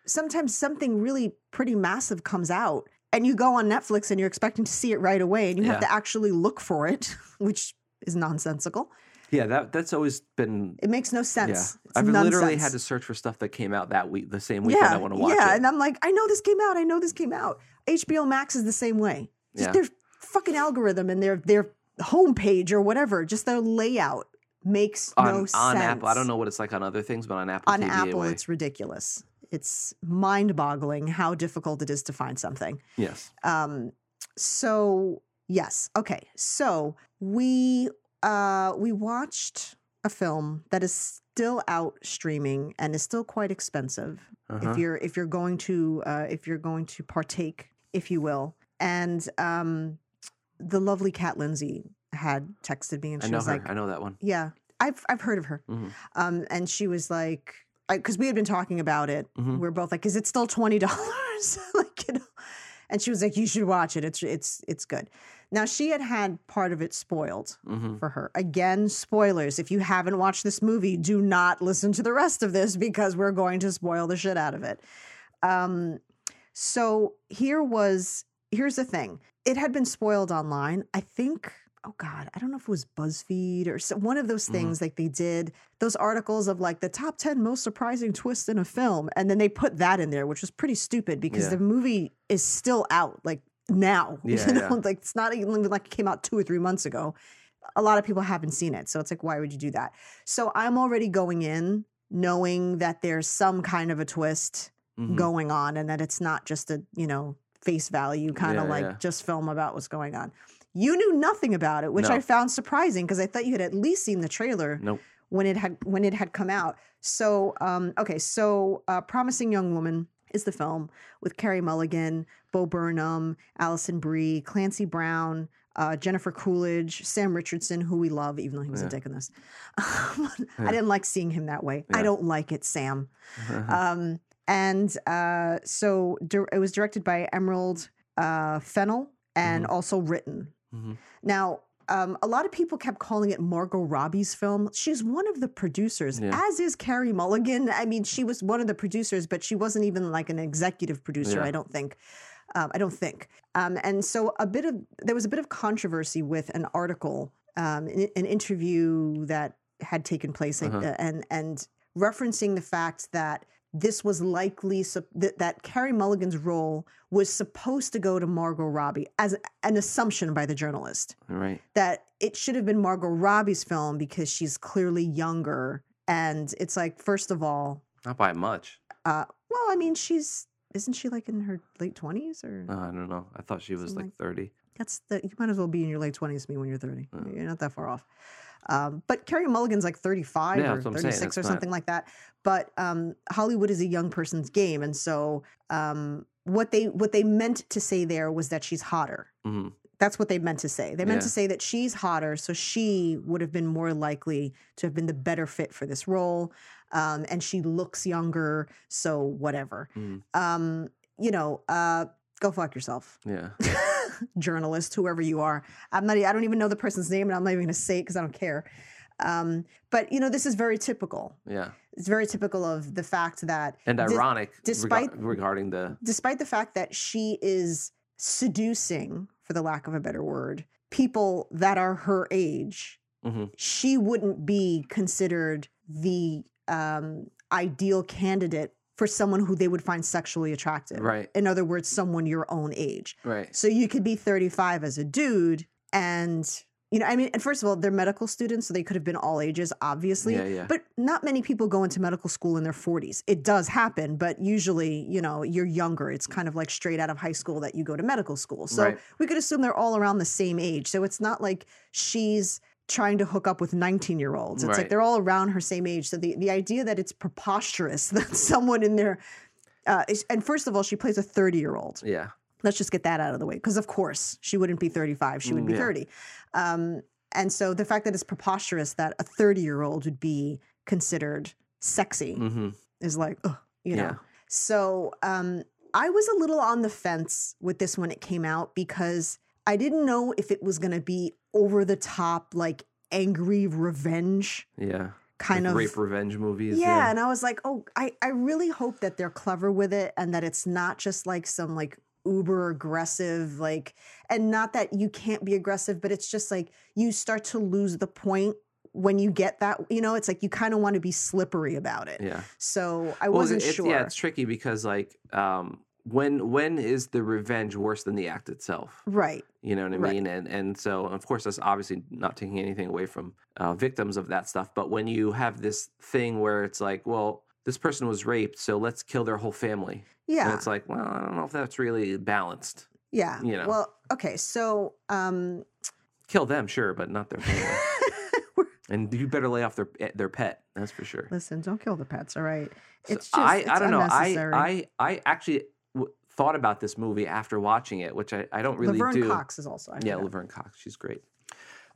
sometimes something really pretty massive comes out, and you go on Netflix and you're expecting to see it right away, and you have to actually look for it, which is nonsensical. Yeah, that that's always been. It makes no Yeah, sense. It's I've literally had to search for stuff that came out that week, the same weekend I want to watch yeah, it. and I'm like, I know this came out. I know this came out. HBO Max is the same way. Just Yeah. their fucking algorithm and their their homepage or whatever, just their layout makes on, no on sense. Apple, I don't know what it's like on other things, but on Apple On TV, Apple, anyway. it's ridiculous. It's mind-boggling how difficult it is to find something. yes, Um, so yes, okay. So we uh we watched a film that is still out streaming and is still quite expensive uh-huh. if you're if you're going to uh, if you're going to partake, if you will. And um, the lovely Kat Lindsay had texted me, and I she know was her. like, I know that one. "Yeah, I've I've heard of her." Mhm. Um, and she was like, "Because we had been talking about it, Mhm. we are both like, is it still twenty dollars?" like, you know. And she was like, "You should watch it. It's it's it's good." Now she had had part of it spoiled hmm for her. Again, spoilers. If you haven't watched this movie, do not listen to the rest of this because we're going to spoil the shit out of it. Um, so here was here's the thing. It had been spoiled online. I think. Oh God, I don't know if it was BuzzFeed or so, one of those Mhm. things like they did those articles of like the top 10 most surprising twists in a film. And then they put that in there, which was pretty stupid because Yeah. the movie is still out like now. Yeah, you know, yeah. like it's not even like it came out two or three months ago a lot of people haven't seen it. So it's like, why would you do that? So I'm already going in knowing that there's some kind of a twist Mhm. going on and that it's not just a, you know, face value kind of Yeah, like just film about what's going on. You knew nothing about it, which No. I found surprising because I thought you had at least seen the trailer Nope. when it had when it had come out. So um okay, so uh Promising Young Woman is the film with Carey Mulligan, Bo Burnham, Alison Brie, Clancy Brown, uh, Jennifer Coolidge, Sam Richardson, who we love, even though he was a dick in this. I didn't like seeing him that way. I don't like it, Sam. Um, and uh, so dir- it was directed by Emerald uh, Fennell and Mm-hmm. also written. Mhm. Now, um, a lot of people kept calling it Margot Robbie's film. She's one of the producers, Yeah. as is Carey Mulligan. I mean, she was one of the producers, but she wasn't even like an executive producer. Yeah. I don't think. Um, I don't think. Um, and so a bit of there was a bit of controversy with an article, um, an, an interview that had taken place, Uh-huh. uh, and and referencing the fact that this was likely that, that Carey Mulligan's role was supposed to go to Margot Robbie as an assumption by the journalist right. that it should have been Margot Robbie's film because she's clearly younger. And it's like, first of all, Not by much. uh, well, I mean, she's isn't she like in her late twenties or Uh, I don't know. I thought she was Something like 30. that's the you might as well be in your late twenties me when you're thirty. Oh. You're not that far off. Um, but Carey Mulligan's like 35 Yeah, or that's what I'm saying. 36 or not- something like that. But um, Hollywood is a young person's game, and so um, what they what they meant to say there was that she's hotter. hmm That's what they meant to say. They meant Yeah. to say that she's hotter, so she would have been more likely to have been the better fit for this role. Um, and she looks younger, so whatever. Mhm. Um, you know, uh, go fuck yourself, Yeah. journalist, whoever you are. I'm not. I don't even know the person's name, and I'm not even going to say it because I don't care. Um, but you know, this is very typical. Yeah. It's very typical of the fact that And ironic rega- despite- regarding the. despite the fact that she is seducing, for the lack of a better word, people that are her age, hmm she wouldn't be considered the um, ideal candidate for someone who they would find sexually attractive. Right. In other words, someone your own age. Right. So you could be 35 as a dude and you know, I mean, and first of all, they're medical students, so they could have been all ages, obviously. Yeah, yeah. But not many people go into medical school in their 40s. It does happen, but usually, you know, you're younger. It's kind of like straight out of high school that you go to medical school. So Right. we could assume they're all around the same age. So it's not like she's trying to hook up with 19 year olds. It's like they're all around her same age. So the, the idea that it's preposterous that someone in there, uh, is, and first of all, she plays a 30 year old. Yeah. Let's just get that out of the way. Because, of course, she wouldn't be 35, she would Mm, be yeah. 30. Um, and so the fact that it's preposterous that a 30 year old would be considered sexy hmm is like, ugh, you know. Yeah. So um, I was a little on the fence with this when it came out because I didn't know if it was going to be over the top, like angry revenge Yeah. kind Like of rape revenge movies. yeah, and I was like, oh, I, I really hope that they're clever with it and that it's not just like some like uber aggressive, like, and not that you can't be aggressive, but it's just like you start to lose the point when you get that, you know, it's like you kind of want to be slippery about it. Yeah. So I Well, wasn't sure. Yeah, it's tricky because like um, when when is the revenge worse than the act itself? right. You know what I Right. mean? And and so of course that's obviously not taking anything away from uh, victims of that stuff. But when you have this thing where it's like, well, this person was raped, so let's kill their whole family. Yeah. And it's like, well, I don't know if that's really balanced. Yeah. you know. Well, okay. So, um, Kill them, sure, but not their family. and you better lay off their eh, their pet. That's for sure. listen, don't kill the pets. All right. So It's just, I it's I don't know. I. I I actually thought about this movie after watching it, which I, I don't really Laverne do. Cox is also. I yeah. Laverne Cox, she's great.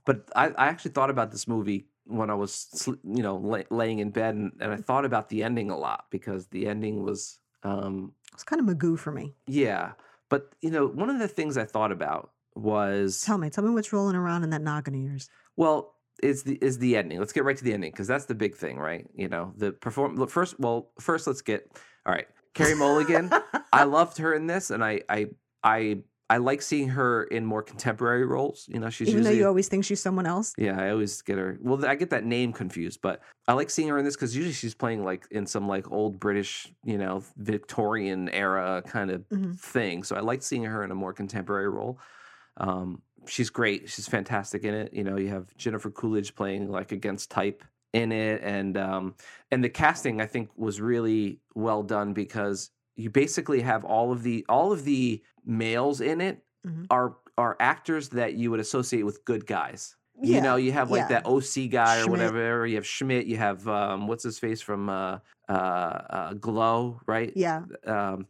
But I, I actually thought about this movie when I was you know lay, laying in bed, and, and I thought about the ending a lot because the ending was um It's kind of Magoo for me. yeah. But you know, one of the things I thought about was Tell me, tell me what's rolling around in that noggin of yours. Well, is the is the ending. Let's get right to the ending because that's the big thing, right? You know, the perform look, first. Well, first let's get all right. Carey Mulligan. I loved her in this, and I I I I like seeing her in more contemporary roles. You know, she's Even though you always think she's someone else. yeah. I always get her. Well, I get that name confused, but I like seeing her in this because usually she's playing like in some like old British, you know, Victorian era kind of Mhm. thing. So I like seeing her in a more contemporary role. Um, she's great. She's fantastic in it. You know, you have Jennifer Coolidge playing like against type in it, and um, and the casting I think was really well done because you basically have all of the all of the males in it Mhm. are are actors that you would associate with good guys. Yeah, You know, you have like yeah. that OC guy or Schmidt. whatever. You have Schmidt. You have um, what's his face from uh, uh, uh, Glow, right? Yeah. um,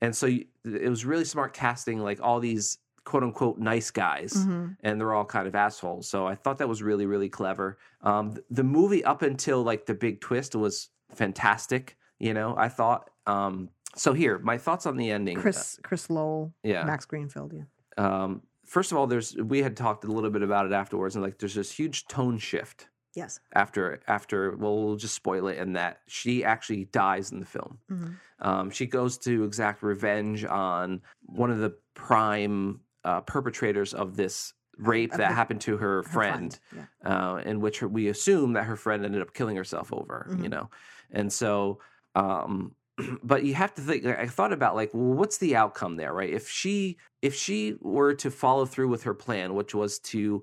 and so you, it was really smart casting like all these quote unquote nice guys Mhm. and they're all kind of assholes so i thought that was really really clever um, th- the movie up until like the big twist was fantastic you know i thought um, so here my thoughts on the ending uh, Chris Chris Lowell, yeah Max Greenfield. Yeah. um, first of all there's we had talked a little bit about it afterwards and like there's this huge tone shift Yes. after after well we'll just spoil it in that she actually dies in the film Mhm. um, she goes to exact revenge on one of the prime uh, perpetrators of this rape of that happened to her Her friend, Yeah. uh, in which her, we assume that her friend ended up killing herself over, you Mhm. know, and so. Um, but you have to think. I thought about like, well, what's the outcome there, right? If she if she were to follow through with her plan, which was to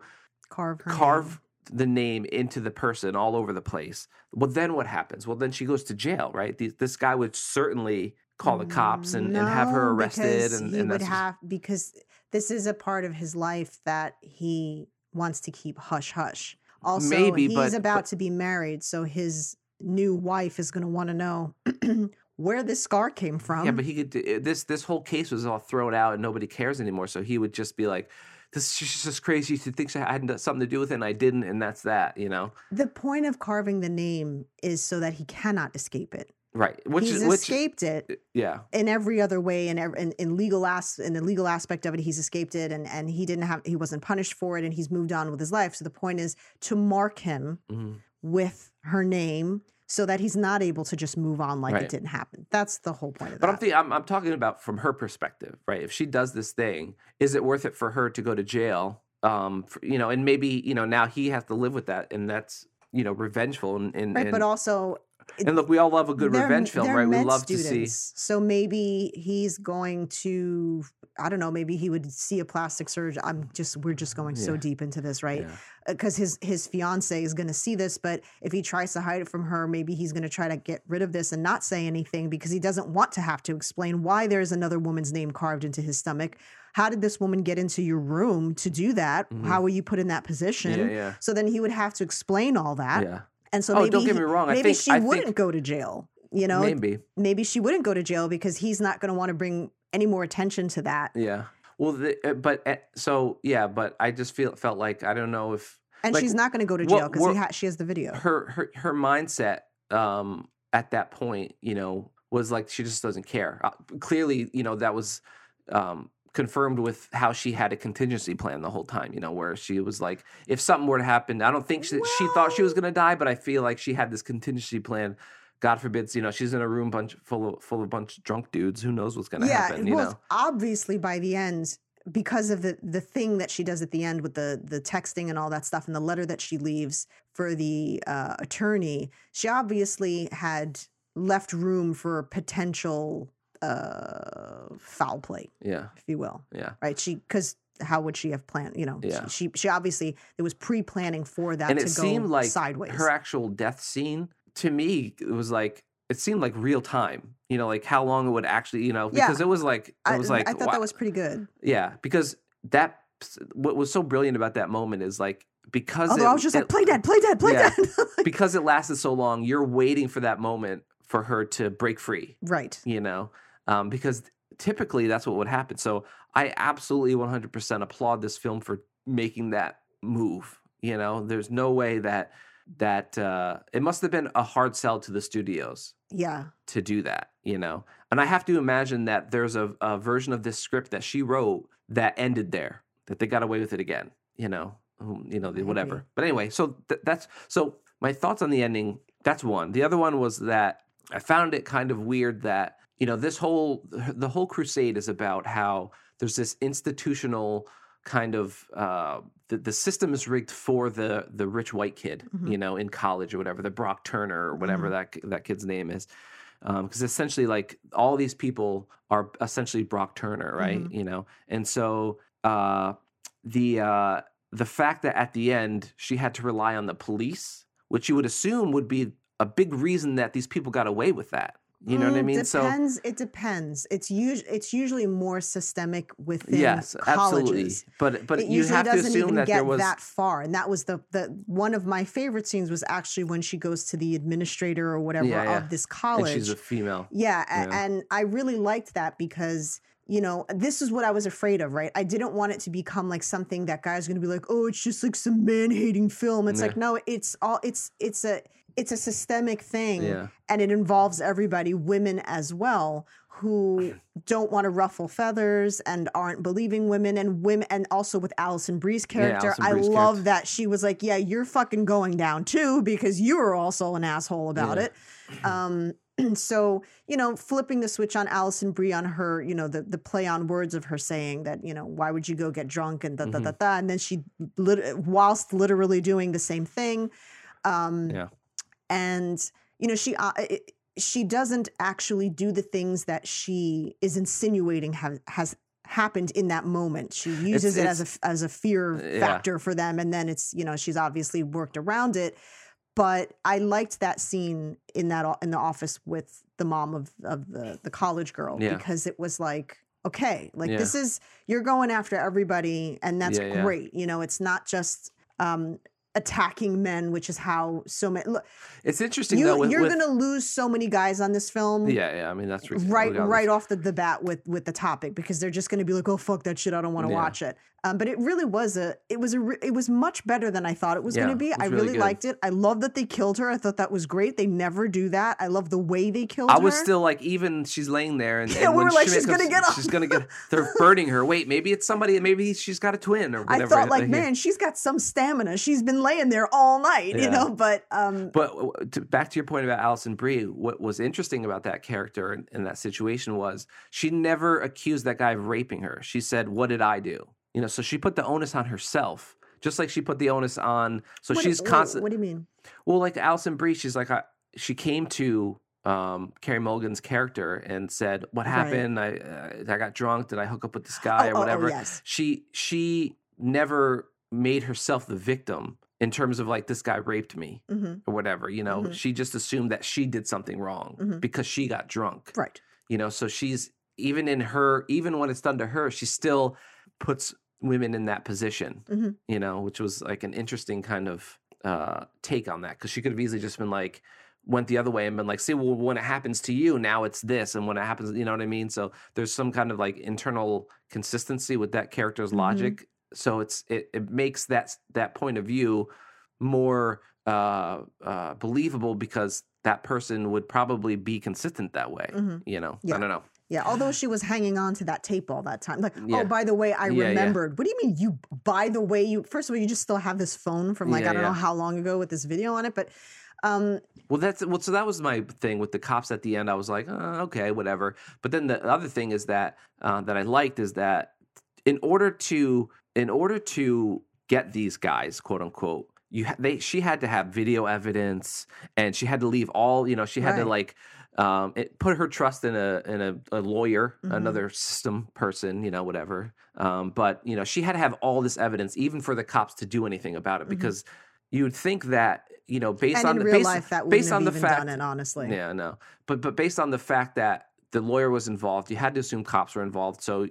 Carve her. name. carve the name into the person all over the place. Well, then what happens? Well, then she goes to jail, right? Th- This guy would certainly call the cops and, and have her arrested. And, and would have because this is a part of his life that he wants to keep hush hush. Also, Maybe, he's but- about but- to be married, so his new wife is going to want to know where this scar came from. yeah, but he could. Uh, this this whole case was all thrown out and nobody cares anymore. So he would just be like, "This is just crazy. She thinks I had something to do with it, and I didn't, and that's that." You know, the point of carving the name is so that he cannot escape it. Right? Which he's which. escaped it Yeah, in every other way in, in, in legal as in the legal aspect of it he's escaped it and and he didn't have he wasn't punished for it and he's moved on with his life so the point is to mark him mhm. with her name so that he's not able to just move on like Right. it didn't happen that's the whole point of But I'm that thinking, I'm, I'm talking about from her perspective, right? If she does this thing, is it worth it for her to go to jail? Um, for, you know, and maybe you know now he has to live with that, and that's you know revengeful. And and, right and, but also and look, we all love a good revenge film, right? We love to see. so maybe he's going to i don't know maybe he would see a plastic surgeon i'm just we're just going so deep into this right Yeah. because his his fiance is going to see this but if he tries to hide it from her maybe he's going to try to get rid of this and not say anything because he doesn't want to have to explain why there's another woman's name carved into his stomach how did this woman get into your room to do that Mhm. how were you put in that Yeah, position yeah, so then he would have to explain all that yeah. And so Oh, maybe don't get me wrong. I maybe think- she I wouldn't think- go to jail you know Maybe, maybe she wouldn't go to jail because he's not going to want to bring any more attention to that yeah. Well, the, uh, but uh, so yeah, but I just feel felt like I don't know if and Like, she's not going to go to jail because ha- she has the video her her her mindset um at that point you know was like she just doesn't care uh, clearly you know that was um confirmed with how she had a contingency plan the whole time you know where she was like if something were to happen i don't think she, she thought she was going to die but i feel like she had this contingency plan. God forbids you know she's in a room bunch full of full of bunch of drunk dudes. Who knows what's going to yeah happen you well know? obviously by the end because of the the thing that she does at the end with the the texting and all that stuff and the letter that she leaves for the uh, attorney, she obviously had left room for potential uh, foul play, Yeah. if you will. Yeah. Right? She because how would she have planned? You know, Yeah. she, she she obviously there was pre planning for that and to it go seemed like sideways. her actual death scene to me it was like it seemed like real time you know like how long it would actually you know Yeah. because it was like it I, was like I thought wow. that was pretty good. yeah because that what was so brilliant about that moment is like because Although it, I was just it- like, play dead, play dead, play Yeah. dead. because it lasted so long you're waiting for that moment for her to break free right. you know um, because typically that's what would happen. So i absolutely 100% applaud this film for making that move you know? There's no way that that uh, it must have been a hard sell to the studios Yeah. to do that you know? And i have to imagine that there's a, a version of this script that she wrote that ended there that they got away with it again you know? You know the, Maybe. whatever. But anyway so th- that's so my thoughts on the ending that's one. The other one was that i found it kind of weird that you know this whole the whole crusade is about how there's this institutional kind of uh, the, the system is rigged for the the rich white kid Mhm. you know in college or whatever the brock turner or whatever Mhm. that that kid's name is because essentially like all these people are essentially brock turner right Mhm. you know and so uh the uh the fact that at the end she had to rely on the police which you would assume would be a big reason that these people got away with that you know what i Mm, mean so Depends. it depends. It's usually it's usually more systemic within yes absolutely but but it you usually have to doesn't assume even that get there was that far, and that was the the one of my favorite scenes was actually when she goes to the administrator or whatever Yeah, yeah. of this college. and she's a female Yeah, a- Yeah. and I really liked that because you know this is what I was afraid of, right? I didn't want it to become like something that guys are going to be like, "Oh, it's just like some man-hating film." It's Yeah. like, no, it's all it's it's a it's a systemic thing yeah and it involves everybody, women as well, who don't want to ruffle feathers and aren't believing women and women and also with Alison Brie's character. Alison I love character. that she was like, Yeah, you're fucking going down too, because you were also an asshole about Yeah. it. Um so, you know, flipping the switch on Alison Brie on her, you know, the the play on words of her saying that, you know, why would you go get drunk and da da Mm-hmm. da da and then she lit- whilst literally doing the same thing. Um Yeah. And you know she uh, it, she doesn't actually do the things that she is insinuating have has happened in that moment she uses it as a as a fear Yeah. factor for them and then it's you know she's obviously worked around it but i liked that scene in that in the office with the mom of of the the college girl Yeah. because it was like okay like Yeah. this is you're going after everybody and that's great you know it's not just um attacking men which is how so many look it's interesting you, though with, you're with- gonna lose so many guys on this film yeah yeah i mean that's right right off the, the bat with with the topic because they're just gonna be like oh fuck that shit i don't want to Yeah. watch it um, but it really was a it was a re- it was much better than i thought it was Yeah, gonna be i really really liked it i love that they killed her i thought that was great they never do that i love the way they killed her. I her was still like, even she's laying there, and, Yeah, and we were like, Schmidt she's gonna get up. She's gonna get. They're burning her. Wait, maybe it's somebody. Maybe she's got a twin or whatever. I thought like, man, she's got some stamina. She's been laying there all night, you know. But um, But to, back to your point about Alison Brie, what was interesting about that character in that situation was she never accused that guy of raping her. She said, "What did I do?" You know, so she put the onus on herself, just like she put the onus on. So what, she's what- constant. What do you mean? Well, like Alison Brie, she's like, I, she came to um, Carey Mulligan's character and said, "What Right. happened? I uh, I got drunk. Did I hook up with this guy oh, or oh, whatever?" Oh, yes. She she never made herself the victim in terms of like this guy raped me hmm or whatever. You know, Mhm. she just assumed that she did something wrong Mhm. because she got drunk. Right. You know, so she's even in her, even when it's done to her, she still puts women in that position. Mhm. You know, which was like an interesting kind of uh, take on that because she could have easily just been like went the other way and been like, see, well, when it happens to you, now it's this, and when it happens, you know what I mean. So there's some kind of like internal consistency with that character's Mhm. logic. So it's it it makes that that point of view more uh, uh, believable because that person would probably be consistent that way. Mhm. You know, Yeah. I don't know. Yeah, although she was hanging on to that tape all that time. Like, Yeah. oh, by the way, I Yeah, remembered. What do you mean you by the way you first of all, you just still have this phone from like I don't know how long ago with this video on it, but um Well, that's well. So that was my thing with the cops at the end. I was like, uh, okay, whatever. But then the other thing is that uh, that I liked is that in order to in order to get these guys, quote unquote, you ha- they she had to have video evidence, and she had to leave all you know. She had to like um, it, put her trust in a in a, a lawyer, Mhm. another system person, you know, whatever. Um, but you know, she had to have all this evidence, even for the cops to do anything about it, Mhm. because you would think that you know, based and on the real based, life, that wouldn't based have on the even fact, done it, honestly. yeah, no, but but based on the fact that the lawyer was involved, you had to assume cops were involved. So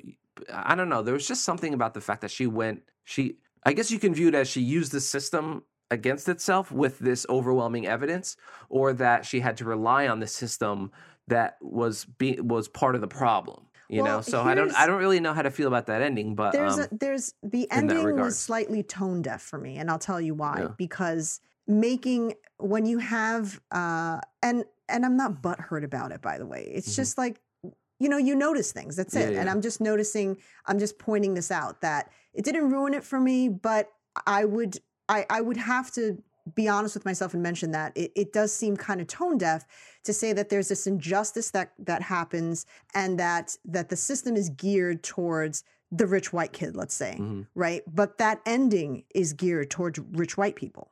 I don't know. There was just something about the fact that she went. She, I guess you can view it as she used the system against itself with this overwhelming evidence, or that she had to rely on the system that was be was part of the problem. You Well, know, so I don't I don't really know how to feel about that ending, but there's um, a, there's the ending was slightly tone deaf for me and i'll tell you why Yeah. because making when you have uh and and i'm not butthurt about it by the way it's Mhm. just like you know you notice things that's Yeah, it and i'm just noticing i'm just pointing this out that it didn't ruin it for me but i would i i would have to be honest with myself and mention that it, it does seem kind of tone deaf to say that there's this injustice that that happens and that that the system is geared towards the rich white kid let's say mhm. right but that ending is geared towards rich white people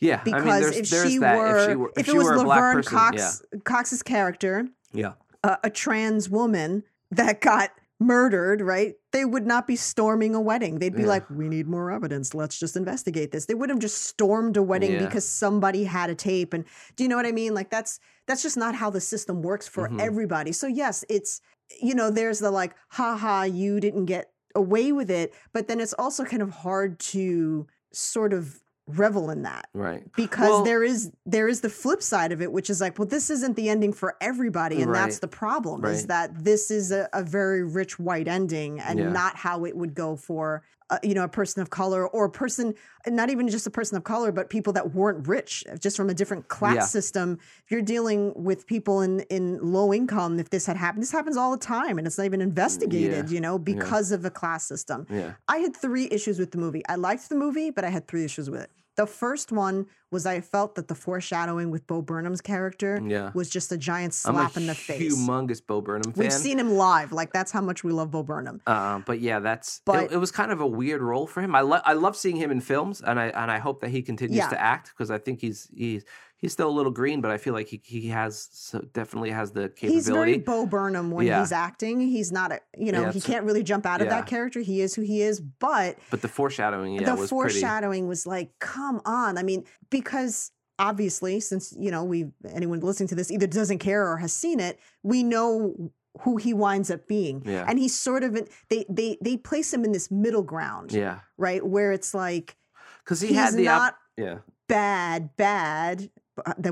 yeah. because I mean, there's, if, there's she that. were, if she were, if, it she was were laverne person, cox cox's character yeah, a, a trans woman that got murdered, right? They would not be storming a wedding. They'd be Yeah. like, "We need more evidence. Let's just investigate this." They wouldn't have just stormed a wedding Yeah. because somebody had a tape. And do you know what I mean? Like that's that's just not how the system works for Mhm. everybody. So yes, it's you know, there's the like, "Ha ha, you didn't get away with it," but then it's also kind of hard to sort of revel in that right. because Well- there is there is the flip side of it which is like well this isn't the ending for everybody and that's the problem is that this is a, a very rich white ending and Yeah. not how it would go for uh, you know a person of color or a person not even just a person of color but people that weren't rich just from a different class Yeah. system if you're dealing with people in in low income if this had happened this happens all the time and it's not even investigated you know because of a class system Yeah. I had three issues with the movie. I liked the movie, but I had three issues with it. The first one was I felt that the foreshadowing with Bo Burnham's character Yeah. was just a giant slap a in the face. humongous Bo Burnham fan. We've seen him live. Like that's how much we love Bo Burnham. Uh, but yeah, that's But- it, it was kind of a weird role for him. I lo- I love seeing him in films, and I and I hope that he continues Yeah. to act because I think he's he's he's still a little green, but I feel like he he has so definitely has the capability. He's very Bo Burnham when Yeah. he's acting. He's not a, you know, Yeah, he can't really jump out of yeah. that character. He is who he is, but but the foreshadowing, yeah, the was pretty. foreshadowing was like, come on. I mean, because obviously, since you know, we anyone listening to this either doesn't care or has seen it, we know who he winds up being. Yeah. And he's sort of they they they place him in this middle ground, Yeah, right? Where it's like because he he's had the op- not yeah. bad, bad,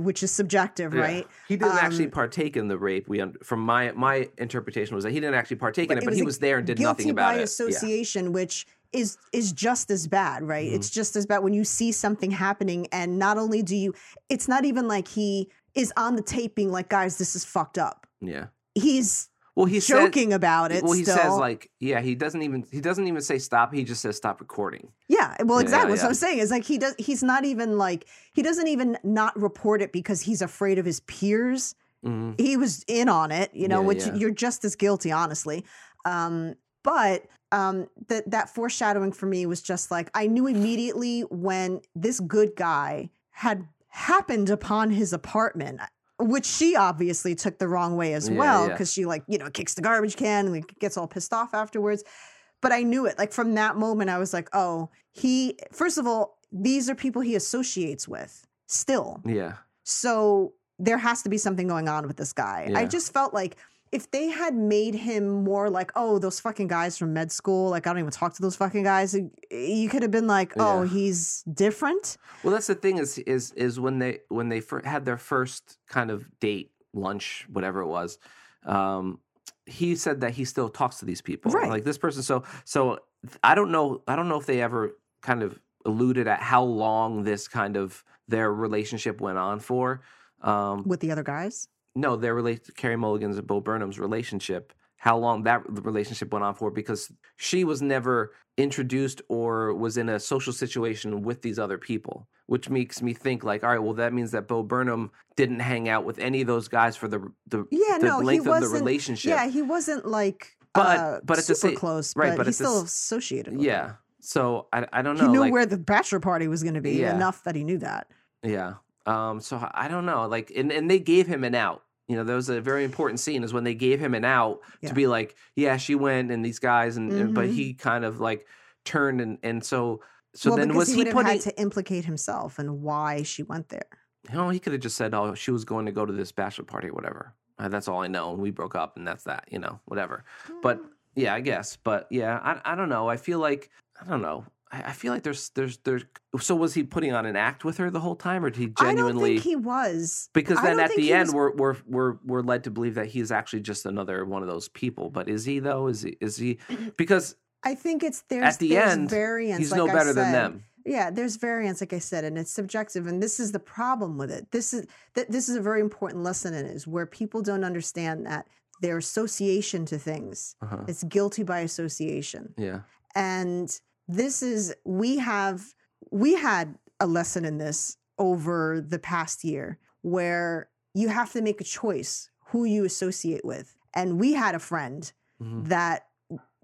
which is subjective, Yeah. right? He didn't actually Um, partake in the rape. We from my my interpretation was that he didn't actually partake in it, it but he was there and did nothing about by it. Yeah. association, which is is just as bad, right? Mhm. It's just as bad when you see something happening, and not only do you, it's not even like he is on the taping, like, guys, this is fucked up. Yeah. He's Well, he said- joking about it. well, he still. says like, yeah, he doesn't even he doesn't even say stop. He just says stop recording. Yeah, well, Yeah, exactly. yeah, That's what. I'm saying. Is like he does. He's not even like he doesn't even not report it because he's afraid of his peers. hmm He was in on it, you know, Yeah, which yeah. you're just as guilty, honestly. Um, but um, that that foreshadowing for me was just like I knew immediately when this good guy had happened upon his apartment. Which she obviously took the wrong way as Yeah, well, yeah. because she like you know kicks the garbage can and like, gets all pissed off afterwards but I knew it. Like from that moment, I was like, oh, he, first of all, these are people he associates with still. Yeah. So there has to be something going on with this guy. I just felt like if they had made him more like, oh, those fucking guys from med school, like I don't even talk to those fucking guys, you could have been like, oh, Yeah. he's different. Well, that's the thing is is is when they when they fir- had their first kind of date, lunch, whatever it was. Um, he said that he still talks to these people, Right. like this person. So so I don't know. I don't know if they ever kind of alluded at how long this kind of their relationship went on for. Um, With the other guys, no, their relate to Carey Mulligan's and Bo Burnham's relationship, how long that relationship went on for, because she was never introduced or was in a social situation with these other people, which makes me think like, all right, well, that means that Bo Burnham didn't hang out with any of those guys for the the, Yeah, the no, he length of the relationship. yeah, he wasn't like But uh, but at the super same close, right, but, but he's still s- associated. With yeah. them. So I I don't know. he knew like, where the bachelor party was going to be Yeah. enough that he knew that. Yeah. Um. So I don't know. Like, and and they gave him an out. You know, there was a very important scene is when they gave him an out Yeah. to be like, yeah, she went and these guys, and, and- but Mhm. he kind of like turned and and so so well, then was he, he putting? had to implicate himself and why she went there. You know, he could have just said, "Oh, she was going to go to this bachelor party or whatever." Uh, that's all I know, and we broke up, and that's that. You know, whatever. But Mm. yeah, I guess. But yeah, I I don't know. I feel like I don't know. I, I feel like there's there's there's. So was he putting on an act with her the whole time, or did he genuinely I don't think he was. Because then at the end, was- we're we're we're we're led to believe that he's actually just another one of those people. But is he though? Is he is he? Because I think it's there's at the there's end, variance. he's like no better than them. Yeah, there's variance, like I said, and it's subjective, and this is the problem with it. This is that this is a very important lesson in it is where people don't understand that their association to things Uh-huh. it's guilty by association, Yeah. and this is we have we had a lesson in this over the past year where you have to make a choice who you associate with, and we had a friend Mhm. that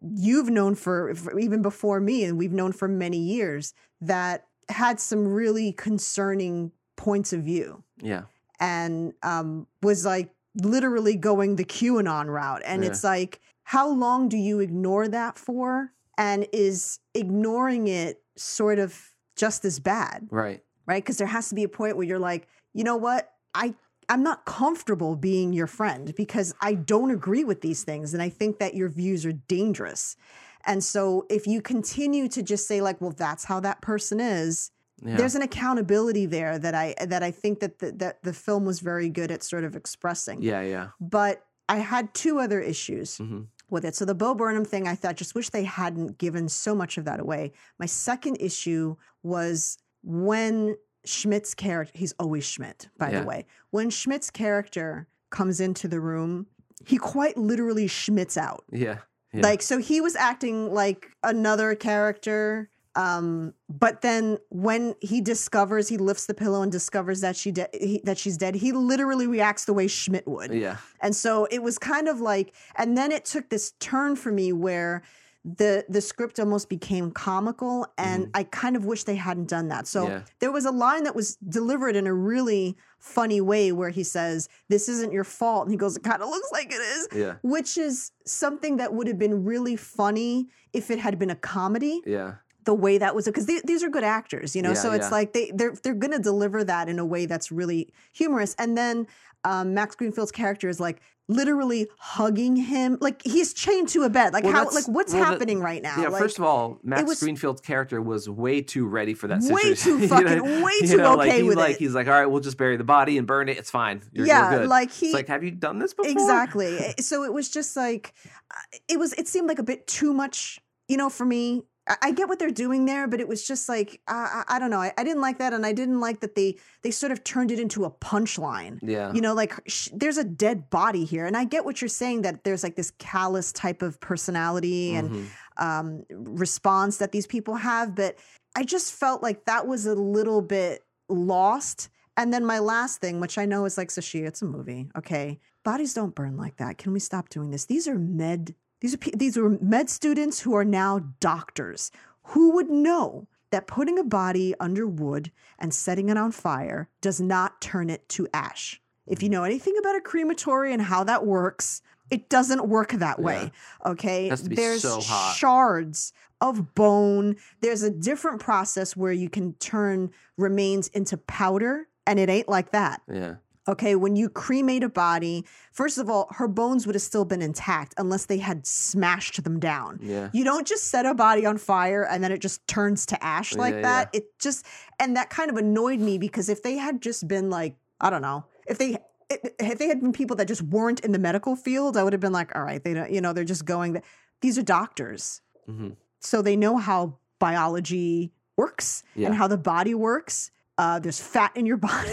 you've known for, for even before me and we've known for many years that had some really concerning points of view Yeah. and um, was like literally going the QAnon route. And Yeah. it's like, how long do you ignore that for? And is ignoring it sort of just as bad? Right. right because there has to be a point where you're like you know what i i'm not comfortable being your friend because i don't agree with these things and i think that your views are dangerous and so if you continue to just say like well that's how that person is Yeah. there's an accountability there that i that i think that the, that the film was very good at sort of expressing yeah. Yeah. but i had two other issues hmm with it. So the Bo Burnham thing, I thought, just wish they hadn't given so much of that away. My second issue was when Schmidt's character, he's always Schmidt, by Yeah. the way. When Schmidt's character comes into the room, he quite literally Schmidt's out. Yeah. Yeah. Like, so he was acting like another character. Um, but then when he discovers, he lifts the pillow and discovers that she de- he, that she's dead. He literally reacts the way Schmidt would. Yeah. And so it was kind of like, and then it took this turn for me where the the script almost became comical, and I kind of wish they hadn't done that. So Mm-hmm. Yeah. there was a line that was delivered in a really funny way where he says, "This isn't your fault," and he goes, "It kind of looks like it is," Yeah. which is something that would have been really funny if it had been a comedy Yeah. The way that was because these are good actors, you know. Yeah, so it's yeah. like they they're they're gonna deliver that in a way that's really humorous. And then um, Max Greenfield's character is like literally hugging him, like he's chained to a bed. Like Well, how like what's well, happening right now? Yeah, like, first of all, Max was- Greenfield's character was way too ready for that Way situation. too You fucking- know- way you too know, okay he, with like, it. He's like, all right, we'll just bury the body and burn it. It's fine. You're, yeah, you're good. like he it's like, have you done this before? exactly. So it was just like uh, it was. It seemed like a bit too much, you know, for me. I, get what they're doing there, but it was just like uh, I, I don't know. I, I didn't like that, and I didn't like that they they sort of turned it into a punchline. Yeah. You know, like sh- there's a dead body here, and I get what you're saying that there's like this callous type of personality and Mhm. um, response that these people have, but I just felt like that was a little bit lost. And then my last thing, which I know is like Sashi, it's a movie, okay? Bodies don't burn like that. Can we stop doing this? These are med. These are these are med students who are now doctors. Who would know that putting a body under wood and setting it on fire does not turn it to ash? If you know anything about a crematory and how that works, it doesn't work that way. Okay. To be There's so shards of bone. There's a different process where you can turn remains into powder, and it ain't like that. Yeah. Okay, when you cremate a body, first of all, her bones would have still been intact unless they had smashed them down. Yeah. You don't just set a body on fire and then it just turns to ash like Yeah, that. It just, and that kind of annoyed me because if they had just been like, I don't know, if they, if they had been people that just weren't in the medical field, I would have been like, all right, they don't, you know, they're just going, th- these are doctors. hmm So they know how biology works Yeah. and how the body works. Uh, there's fat in your body.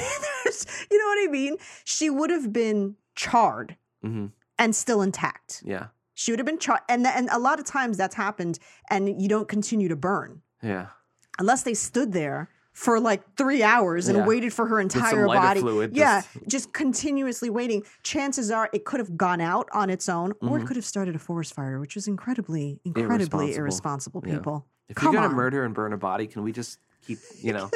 There's, you know what I mean? She would have been charred hmm and still intact. Yeah. She would have been charred. And, and a lot of times that's happened and you don't continue to burn Yeah. unless they stood there for like three hours and Yeah. waited for her entire body. fluid, yeah, just- just continuously waiting. Chances are it could have gone out on its own, or it Mhm. could have started a forest fire, which is incredibly, incredibly irresponsible, Yeah. people. If Come you're gonna on. murder and burn a body, can we just keep, you know,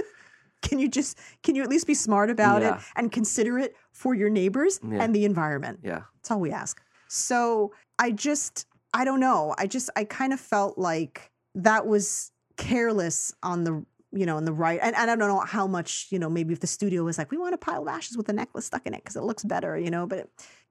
Can you just can you at least be smart about Yeah. it and consider it for your neighbors Yeah. and the environment? yeah, That's all we ask. So I just, I don't know. I just, I kind of felt like that was careless on the, you know, on the right. And, and I don't know how much, you know, maybe if the studio was like, we want a pile of ashes with a necklace stuck in it because it looks better, you know, but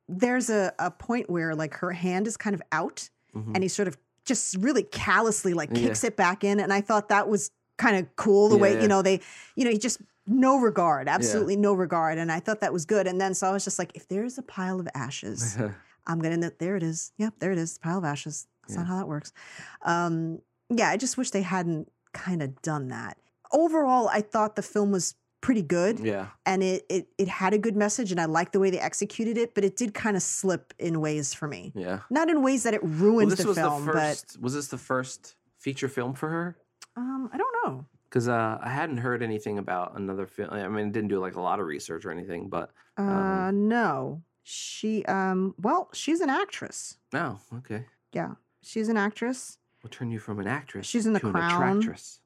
there's a, a point where like her hand is kind of out mhm. and he sort of just really callously like Yeah. kicks it back in. And I thought that was kind of cool the Yeah, way, yeah. you know, they, you know, he just, no regard, absolutely no regard. And I thought that was good. And then so I was just like, if there's a pile of ashes, I'm gonna know there it is. Yep, there it is. Pile of ashes. That's not how that works. Um, yeah, I just wish they hadn't kind of done that. Overall, I thought the film was pretty good yeah, and it, it it had a good message and I liked the way they executed it, but it did kind of slip in ways for me. yeah. Not in ways that it Well, ruined this the was film, the first. Was this the first feature film for her? Um, I don't know. Because uh, I hadn't heard anything about another film. I mean, I didn't do like a lot of research or anything, but Uh, Um, no, she um, well, she's an actress. no, okay. Yeah, she's an actress. We'll turn you from an actress. She's in The to Crown. An attractress.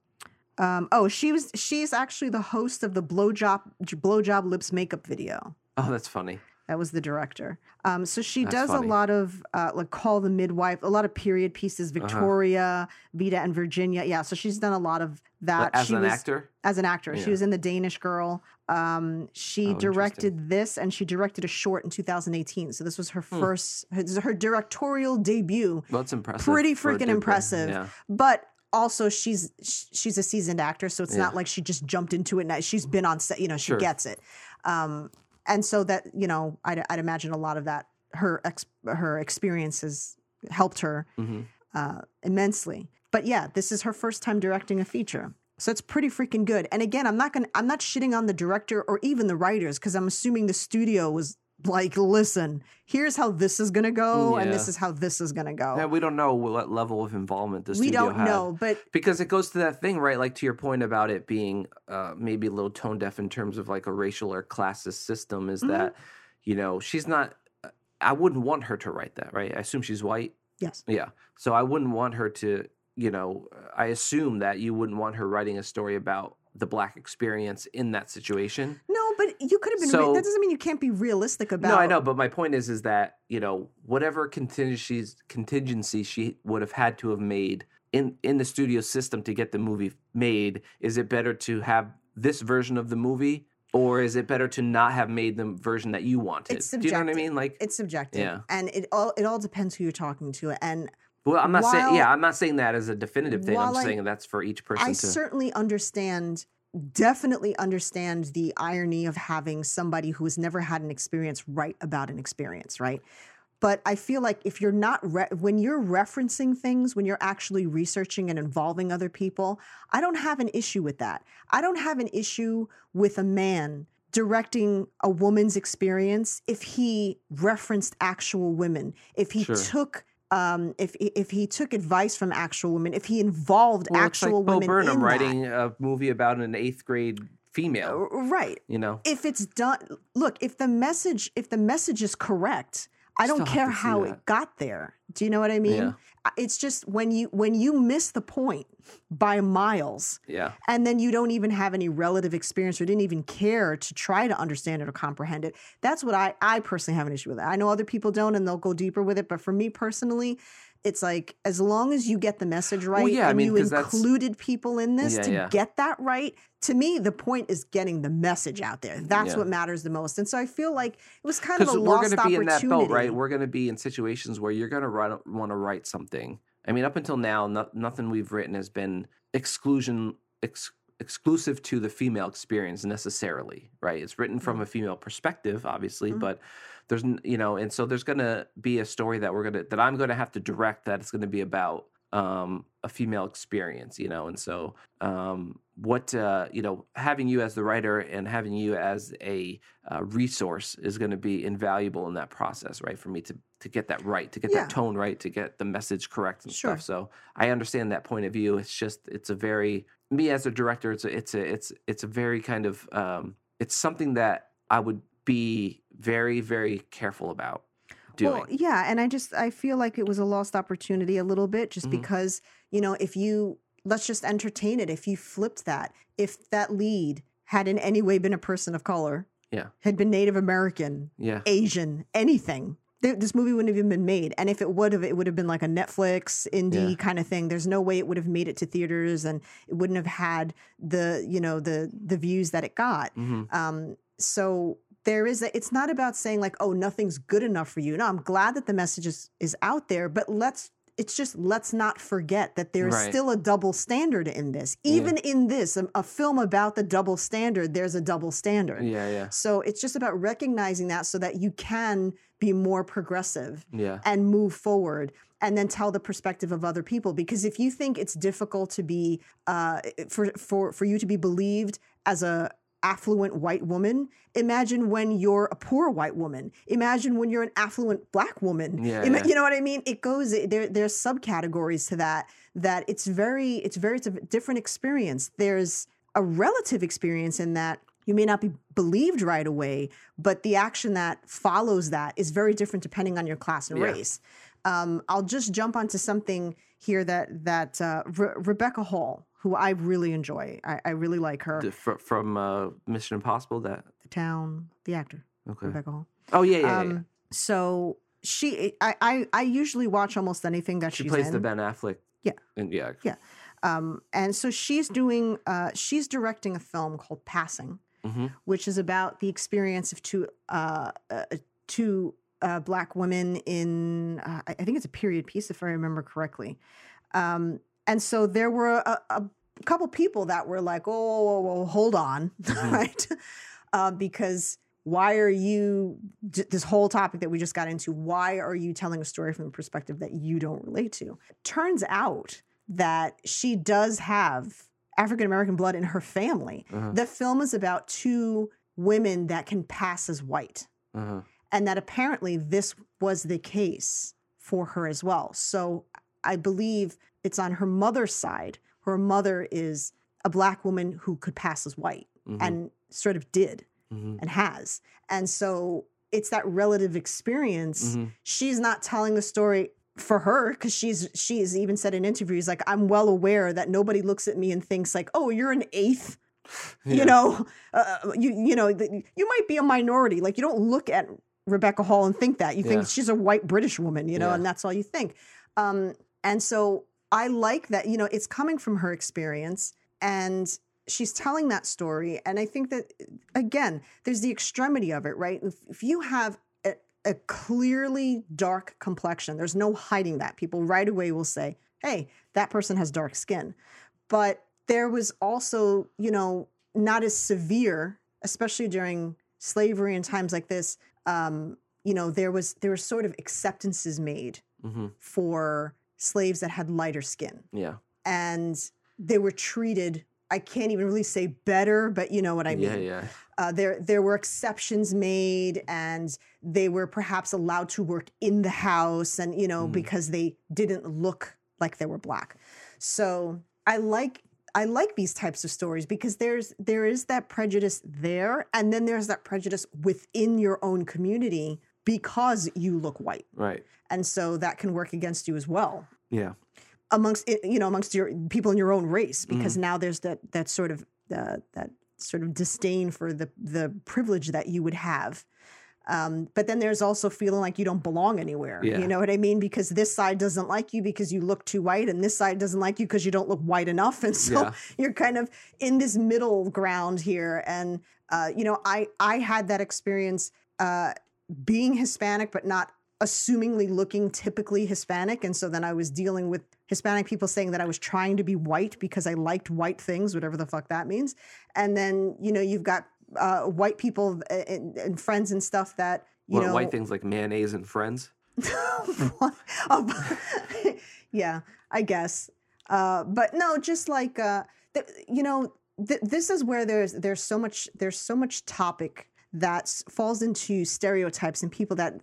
Um, oh, she was she's actually the host of the blowjob blowjob lips makeup video. Oh, that's funny. That was the director. Um, so she That's does funny. a lot of uh, like Call the Midwife, a lot of period pieces, Uh-huh. Victoria, Vita, and Virginia. Yeah, so she's done a lot of that. But as she an was, actor, as an actor, she was in The Danish Girl. Um, she Oh, directed this, and she directed a short in 2018. So this was her Hmm. first, her, her directorial debut. well, it's impressive. Pretty freaking impressive. Yeah, But also, she's she's a seasoned actor, so it's Yeah. not like she just jumped into it. And she's been on set, you know, she Sure. gets it. Um, and so that you know, I'd, I'd imagine a lot of that her ex- her experiences helped her hmm uh, immensely. But yeah, this is her first time directing a feature. So it's pretty freaking good. And again, I'm not going I'm not shitting on the director or even the writers cuz I'm assuming the studio was like, "Listen, here's how this is going to go and this is how this is going to go." Yeah, we don't know what level of involvement this we studio don't had. know, but because it goes to that thing, right? Like to your point about it being uh, maybe a little tone deaf in terms of like a racial or classist system. Is Mhm. that you know she's not. I wouldn't want her to write that, right? I assume she's white. yes. Yeah. So I wouldn't want her to, you know, I assume that you wouldn't want her writing a story about the black experience in that situation. No, but you could have been. So- re- that doesn't mean you can't be realistic about. No, I know, but my point is is that, you know, whatever contingencies contingency she would have had to have made in in the studio system to get the movie made, is it better to have this version of the movie or is it better to not have made the version that you wanted? It's Do you know what I mean? Like It's subjective, Yeah. and it all it all depends who you're talking to. And well, I'm not saying yeah, I'm not saying that as a definitive thing. I'm I- saying that's for each person I to certainly understand, definitely understand the irony of having somebody who has never had an experience write about an experience, right? But I feel like if you're not, re- when you're referencing things, when you're actually researching and involving other people, I don't have an issue with that. I don't have an issue with a man directing a woman's experience if he referenced actual women, if he Sure. took. Um, if if he took advice from actual women, if he involved Well, it's actual like Bo Burnham in that. writing a movie about an eighth grade female. Uh, right You know, if it's done look if the message if the message is correct i don't Still care how it got there do you know what i mean Yeah. It's just when you when you miss the point by miles yeah, and then you don't even have any relative experience or didn't even care to try to understand it or comprehend it that's what i i personally have an issue with i know other people don't and they'll go deeper with it but for me personally it's like as long as you get the message right yeah, I and mean, you included people in this Yeah, to yeah. get that right to me the point is getting the message out there that's Yeah. what matters the most and so i feel like it was kind of a we're lost going to be in that boat, right? We're going to be in situations where you're going to want to write something. I mean, up until now, no, nothing we've written has been exclusion ex, exclusive to the female experience necessarily, right? It's written from a female perspective, obviously, Mhm. but there's you know, and so there's going to be a story that we're going to that I'm going to have to direct that it's going to be about um a female experience, you know. And so, um, what uh, you know, having you as the writer and having you as a uh, resource is going to be invaluable in that process, right? For me to to get that right, to get Yeah. that tone right, to get the message correct and Sure. stuff. So I understand that point of view. It's just it's a very me as a director. It's a it's a it's it's a very kind of um, it's something that I would be very very careful about doing. Well, yeah, and I just I feel like it was a lost opportunity a little bit just Mhm. because, you know, if you let's just entertain it. If you flipped that, if that lead had in any way been a person of color, Yeah. had been Native American, yeah, Asian, anything, th- this movie wouldn't have even been made. And if it would have, it would have been like a Netflix indie Yeah. kind of thing. There's no way it would have made it to theaters, and it wouldn't have had the you know the the views that it got. hmm Um, so there is a, it's not about saying like, oh, nothing's good enough for you. No, I'm glad that the message is, is out there, but let's, it's just, let's not forget that there's Right. still a double standard in this. Even in this, a, a film about the double standard, there's a double standard. yeah, yeah, So it's just about recognizing that so that you can be more progressive yeah, and move forward and then tell the perspective of other people because if you think it's difficult to be uh, for for for you to be believed as a affluent white woman imagine when you're a poor white woman. Imagine when you're an affluent black woman. Yeah, Ima- yeah. you know what i mean? It goes there there's subcategories to that that it's very it's very it's a different experience. There's a relative experience in that you may not be believed right away but the action that follows that is very different depending on your class and Yeah. race. Um, i'll just jump onto something here that that uh, Re- rebecca hall who i really enjoy i, I really like her The- fr- from uh, Mission Impossible. That the town the actor okay. rebecca hall Oh yeah, yeah, yeah, yeah. um, so she I, I i usually watch almost anything that She she's plays in the Ben Affleck. Yeah. and yeah, Yeah. um, and so she's doing uh, she's directing a film called passing hmm which is about the experience of two uh, uh, two uh, black women in uh, I I think it's a period piece if I remember correctly. Um, and so there were a, a couple people that were like, "Oh, whoa, whoa, whoa, hold on," Mhm. right? Uh, because why are you this whole topic that we just got into? Why are you telling a story from a perspective that you don't relate to? Turns out that she does have African American blood in her family. Uh-huh. The film is about two women that can pass as white, Uh-huh. and that apparently this was the case for her as well. So I believe it's on her mother's side. Her mother is a black woman who could pass as white Mhm. and sort of did Mhm. and has. And so it's that relative experience. Mhm. She's not telling the story for her because she's she's even said in interviews like I'm well aware that nobody looks at me and thinks like oh you're an eighth Yeah. you know uh, you you know th- you might be a minority like you don't look at Rebecca Hall and think that you think Yeah. she's a white British woman you know Yeah. and that's all you think um and so I like that you know it's coming from her experience and she's telling that story. And I think that again there's the extremity of it right? If, if you have a, a clearly dark complexion there's no hiding that. People right away will say hey that person has dark skin. But there was also you know not as severe especially during slavery and times like this um you know there was there were sort of acceptances made Mhm. for slaves that had lighter skin Yeah. and they were treated i can't even really say better but you know what i mean yeah, yeah. uh, there there were exceptions made and they were perhaps allowed to work in the house and you know Mhm. because they didn't look like they were black so i like i like these types of stories because there's there is that prejudice there and then there's that prejudice within your own community because you look white Right. and so that can work against you as well Yeah. amongst you know amongst your people in your own race because now there's that that sort of uh, that sort of disdain for the the privilege that you would have um, but then there's also feeling like you don't belong anywhere Yeah. you know what i mean because this side doesn't like you because you look too white and this side doesn't like you because you don't look white enough and so Yeah. you're kind of in this middle ground here and uh, you know i i had that experience uh, being hispanic but not assumingly looking typically hispanic and so then i was dealing with hispanic people saying that i was trying to be white because i liked white things whatever the fuck that means and then you know you've got uh, white people uh, and, and friends and stuff that you What know white things like mayonnaise and friends? Oh, yeah, I guess. Uh, but no, just like uh, th- you know, th- this is where there's there's so much there's so much topic that falls into stereotypes and people that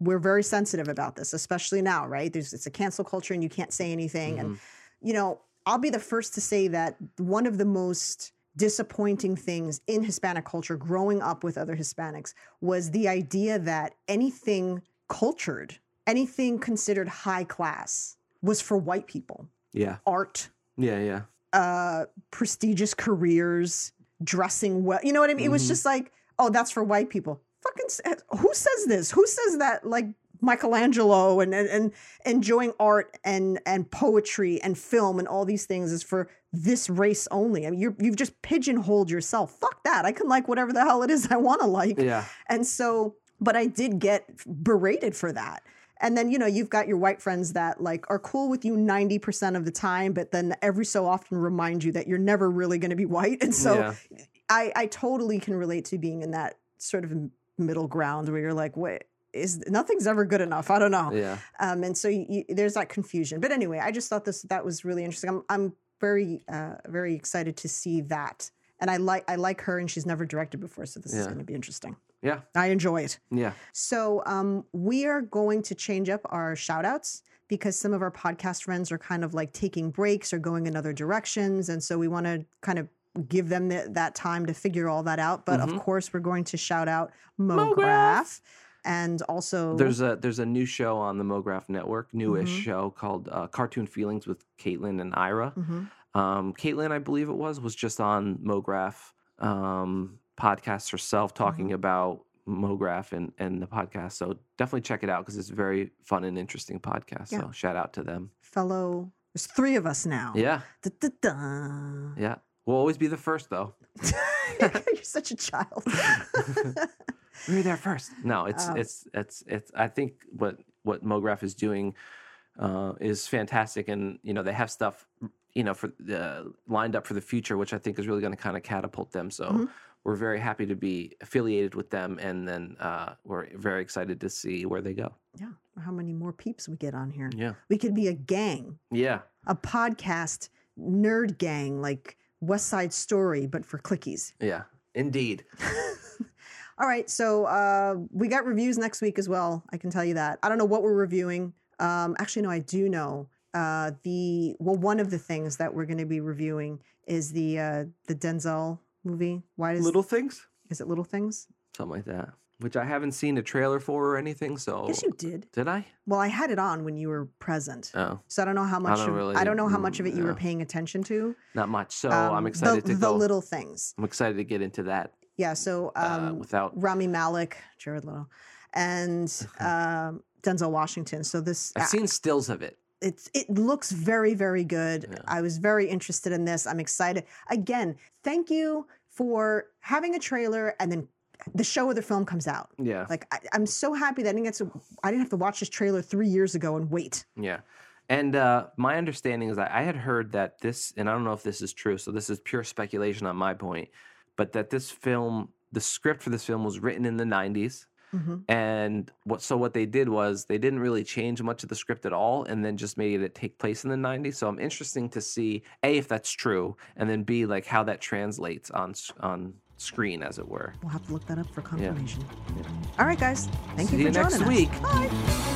we're very sensitive about this, especially now, right? There's it's a cancel culture and you can't say anything, and you know, I'll be the first to say that one of the most disappointing things in Hispanic culture growing up with other Hispanics was the idea that anything cultured, anything considered high class was for white people. Yeah. Art, Yeah. Yeah. uh prestigious careers, dressing well. You know what I mean? It was Mhm. just like, oh, that's for white people. Fucking uh, who says this? Who says that like Michelangelo and, and and enjoying art and and poetry and film and all these things is for this race only. I mean, you're, you've just pigeonholed yourself. Fuck that. I can like whatever the hell it is I want to like. Yeah. And so, but I did get berated for that. And then, you know, you've got your white friends that like are cool with you 90% of the time, but then every so often remind you that you're never really going to be white. And so yeah. I, I totally can relate to being in that sort of middle ground where you're like, wait, is nothing's ever good enough. I don't know. Yeah. Um, and so you, you, there's that confusion. But anyway, I just thought this that was really interesting. I'm I'm very uh, very excited to see that. And I like I like her, and she's never directed before, so this is going to be interesting. Yeah. I enjoy it. Yeah. So um, we are going to change up our shout outs because some of our podcast friends are kind of like taking breaks or going in other directions. And so we want to kind of give them the, that time to figure all that out. But of Mhm. course, we're going to shout out MoGraph. MoGraph and also There's a there's a new show on the MoGraph Network, newish Mhm. show called uh, Cartoon Feelings with Caitlin and Ira. Mhm. Um, Caitlin, I believe it was, was just on MoGraph um, podcast herself Mm-hmm. talking about MoGraph and, and the podcast. So definitely check it out because it's a very fun and interesting podcast. Yeah. So shout out to them. fellow. There's three of us now. Yeah. Da-da-da. Yeah. We'll always be the first though. You're such a child. We were there first. No, it's Um, it's it's it's. I think what what MoGraph is doing uh, is fantastic, and you know they have stuff you know for uh, lined up for the future, which I think is really going to kind of catapult them. So Mhm. we're very happy to be affiliated with them, and then uh, we're very excited to see where they go. yeah. How many more peeps we get on here? Yeah, We could be a gang. yeah, a podcast nerd gang like West Side Story, but for clickies. yeah. Indeed. All right, so uh, we got reviews next week as well. I can tell you that. I don't know what we're reviewing. Um, actually, no, I do know. Uh, the well, one of the things that we're going to be reviewing is the uh, the Denzel movie. Why does Little things, is it Little Things? something like that, which I haven't seen a trailer for or anything. So Yes, you did. did I? Well, I had it on when you were present, Oh, so I don't know how much. don't of, really- I don't know how much of it you were paying attention to. not much. So Um, I'm excited the, to the go. little things. I'm excited to get into that Yeah. So uh, um, without Rami Malek, Jared Leto, and um, Denzel Washington. So this, I've I- seen stills of it. it's it looks very very good. Yeah. I was very interested in this. I'm excited. Again, thank you for having a trailer and then the show or the film comes out. Yeah. Like I, I'm so happy that I didn't get to. I didn't have to watch this trailer three years ago and wait. Yeah. And uh, my understanding is that I had heard that this, and I don't know if this is true, so this is pure speculation on my point, but that this film, the script for this film was written in the 90s. hmm And what so what they did was they didn't really change much of the script at all, and then just made it take place in the '90s. So I'm interesting to see a if that's true, and then b like how that translates on on screen, as it were. We'll have to look that up for confirmation. All right, guys. Thank See you you for next joining us. week. Bye.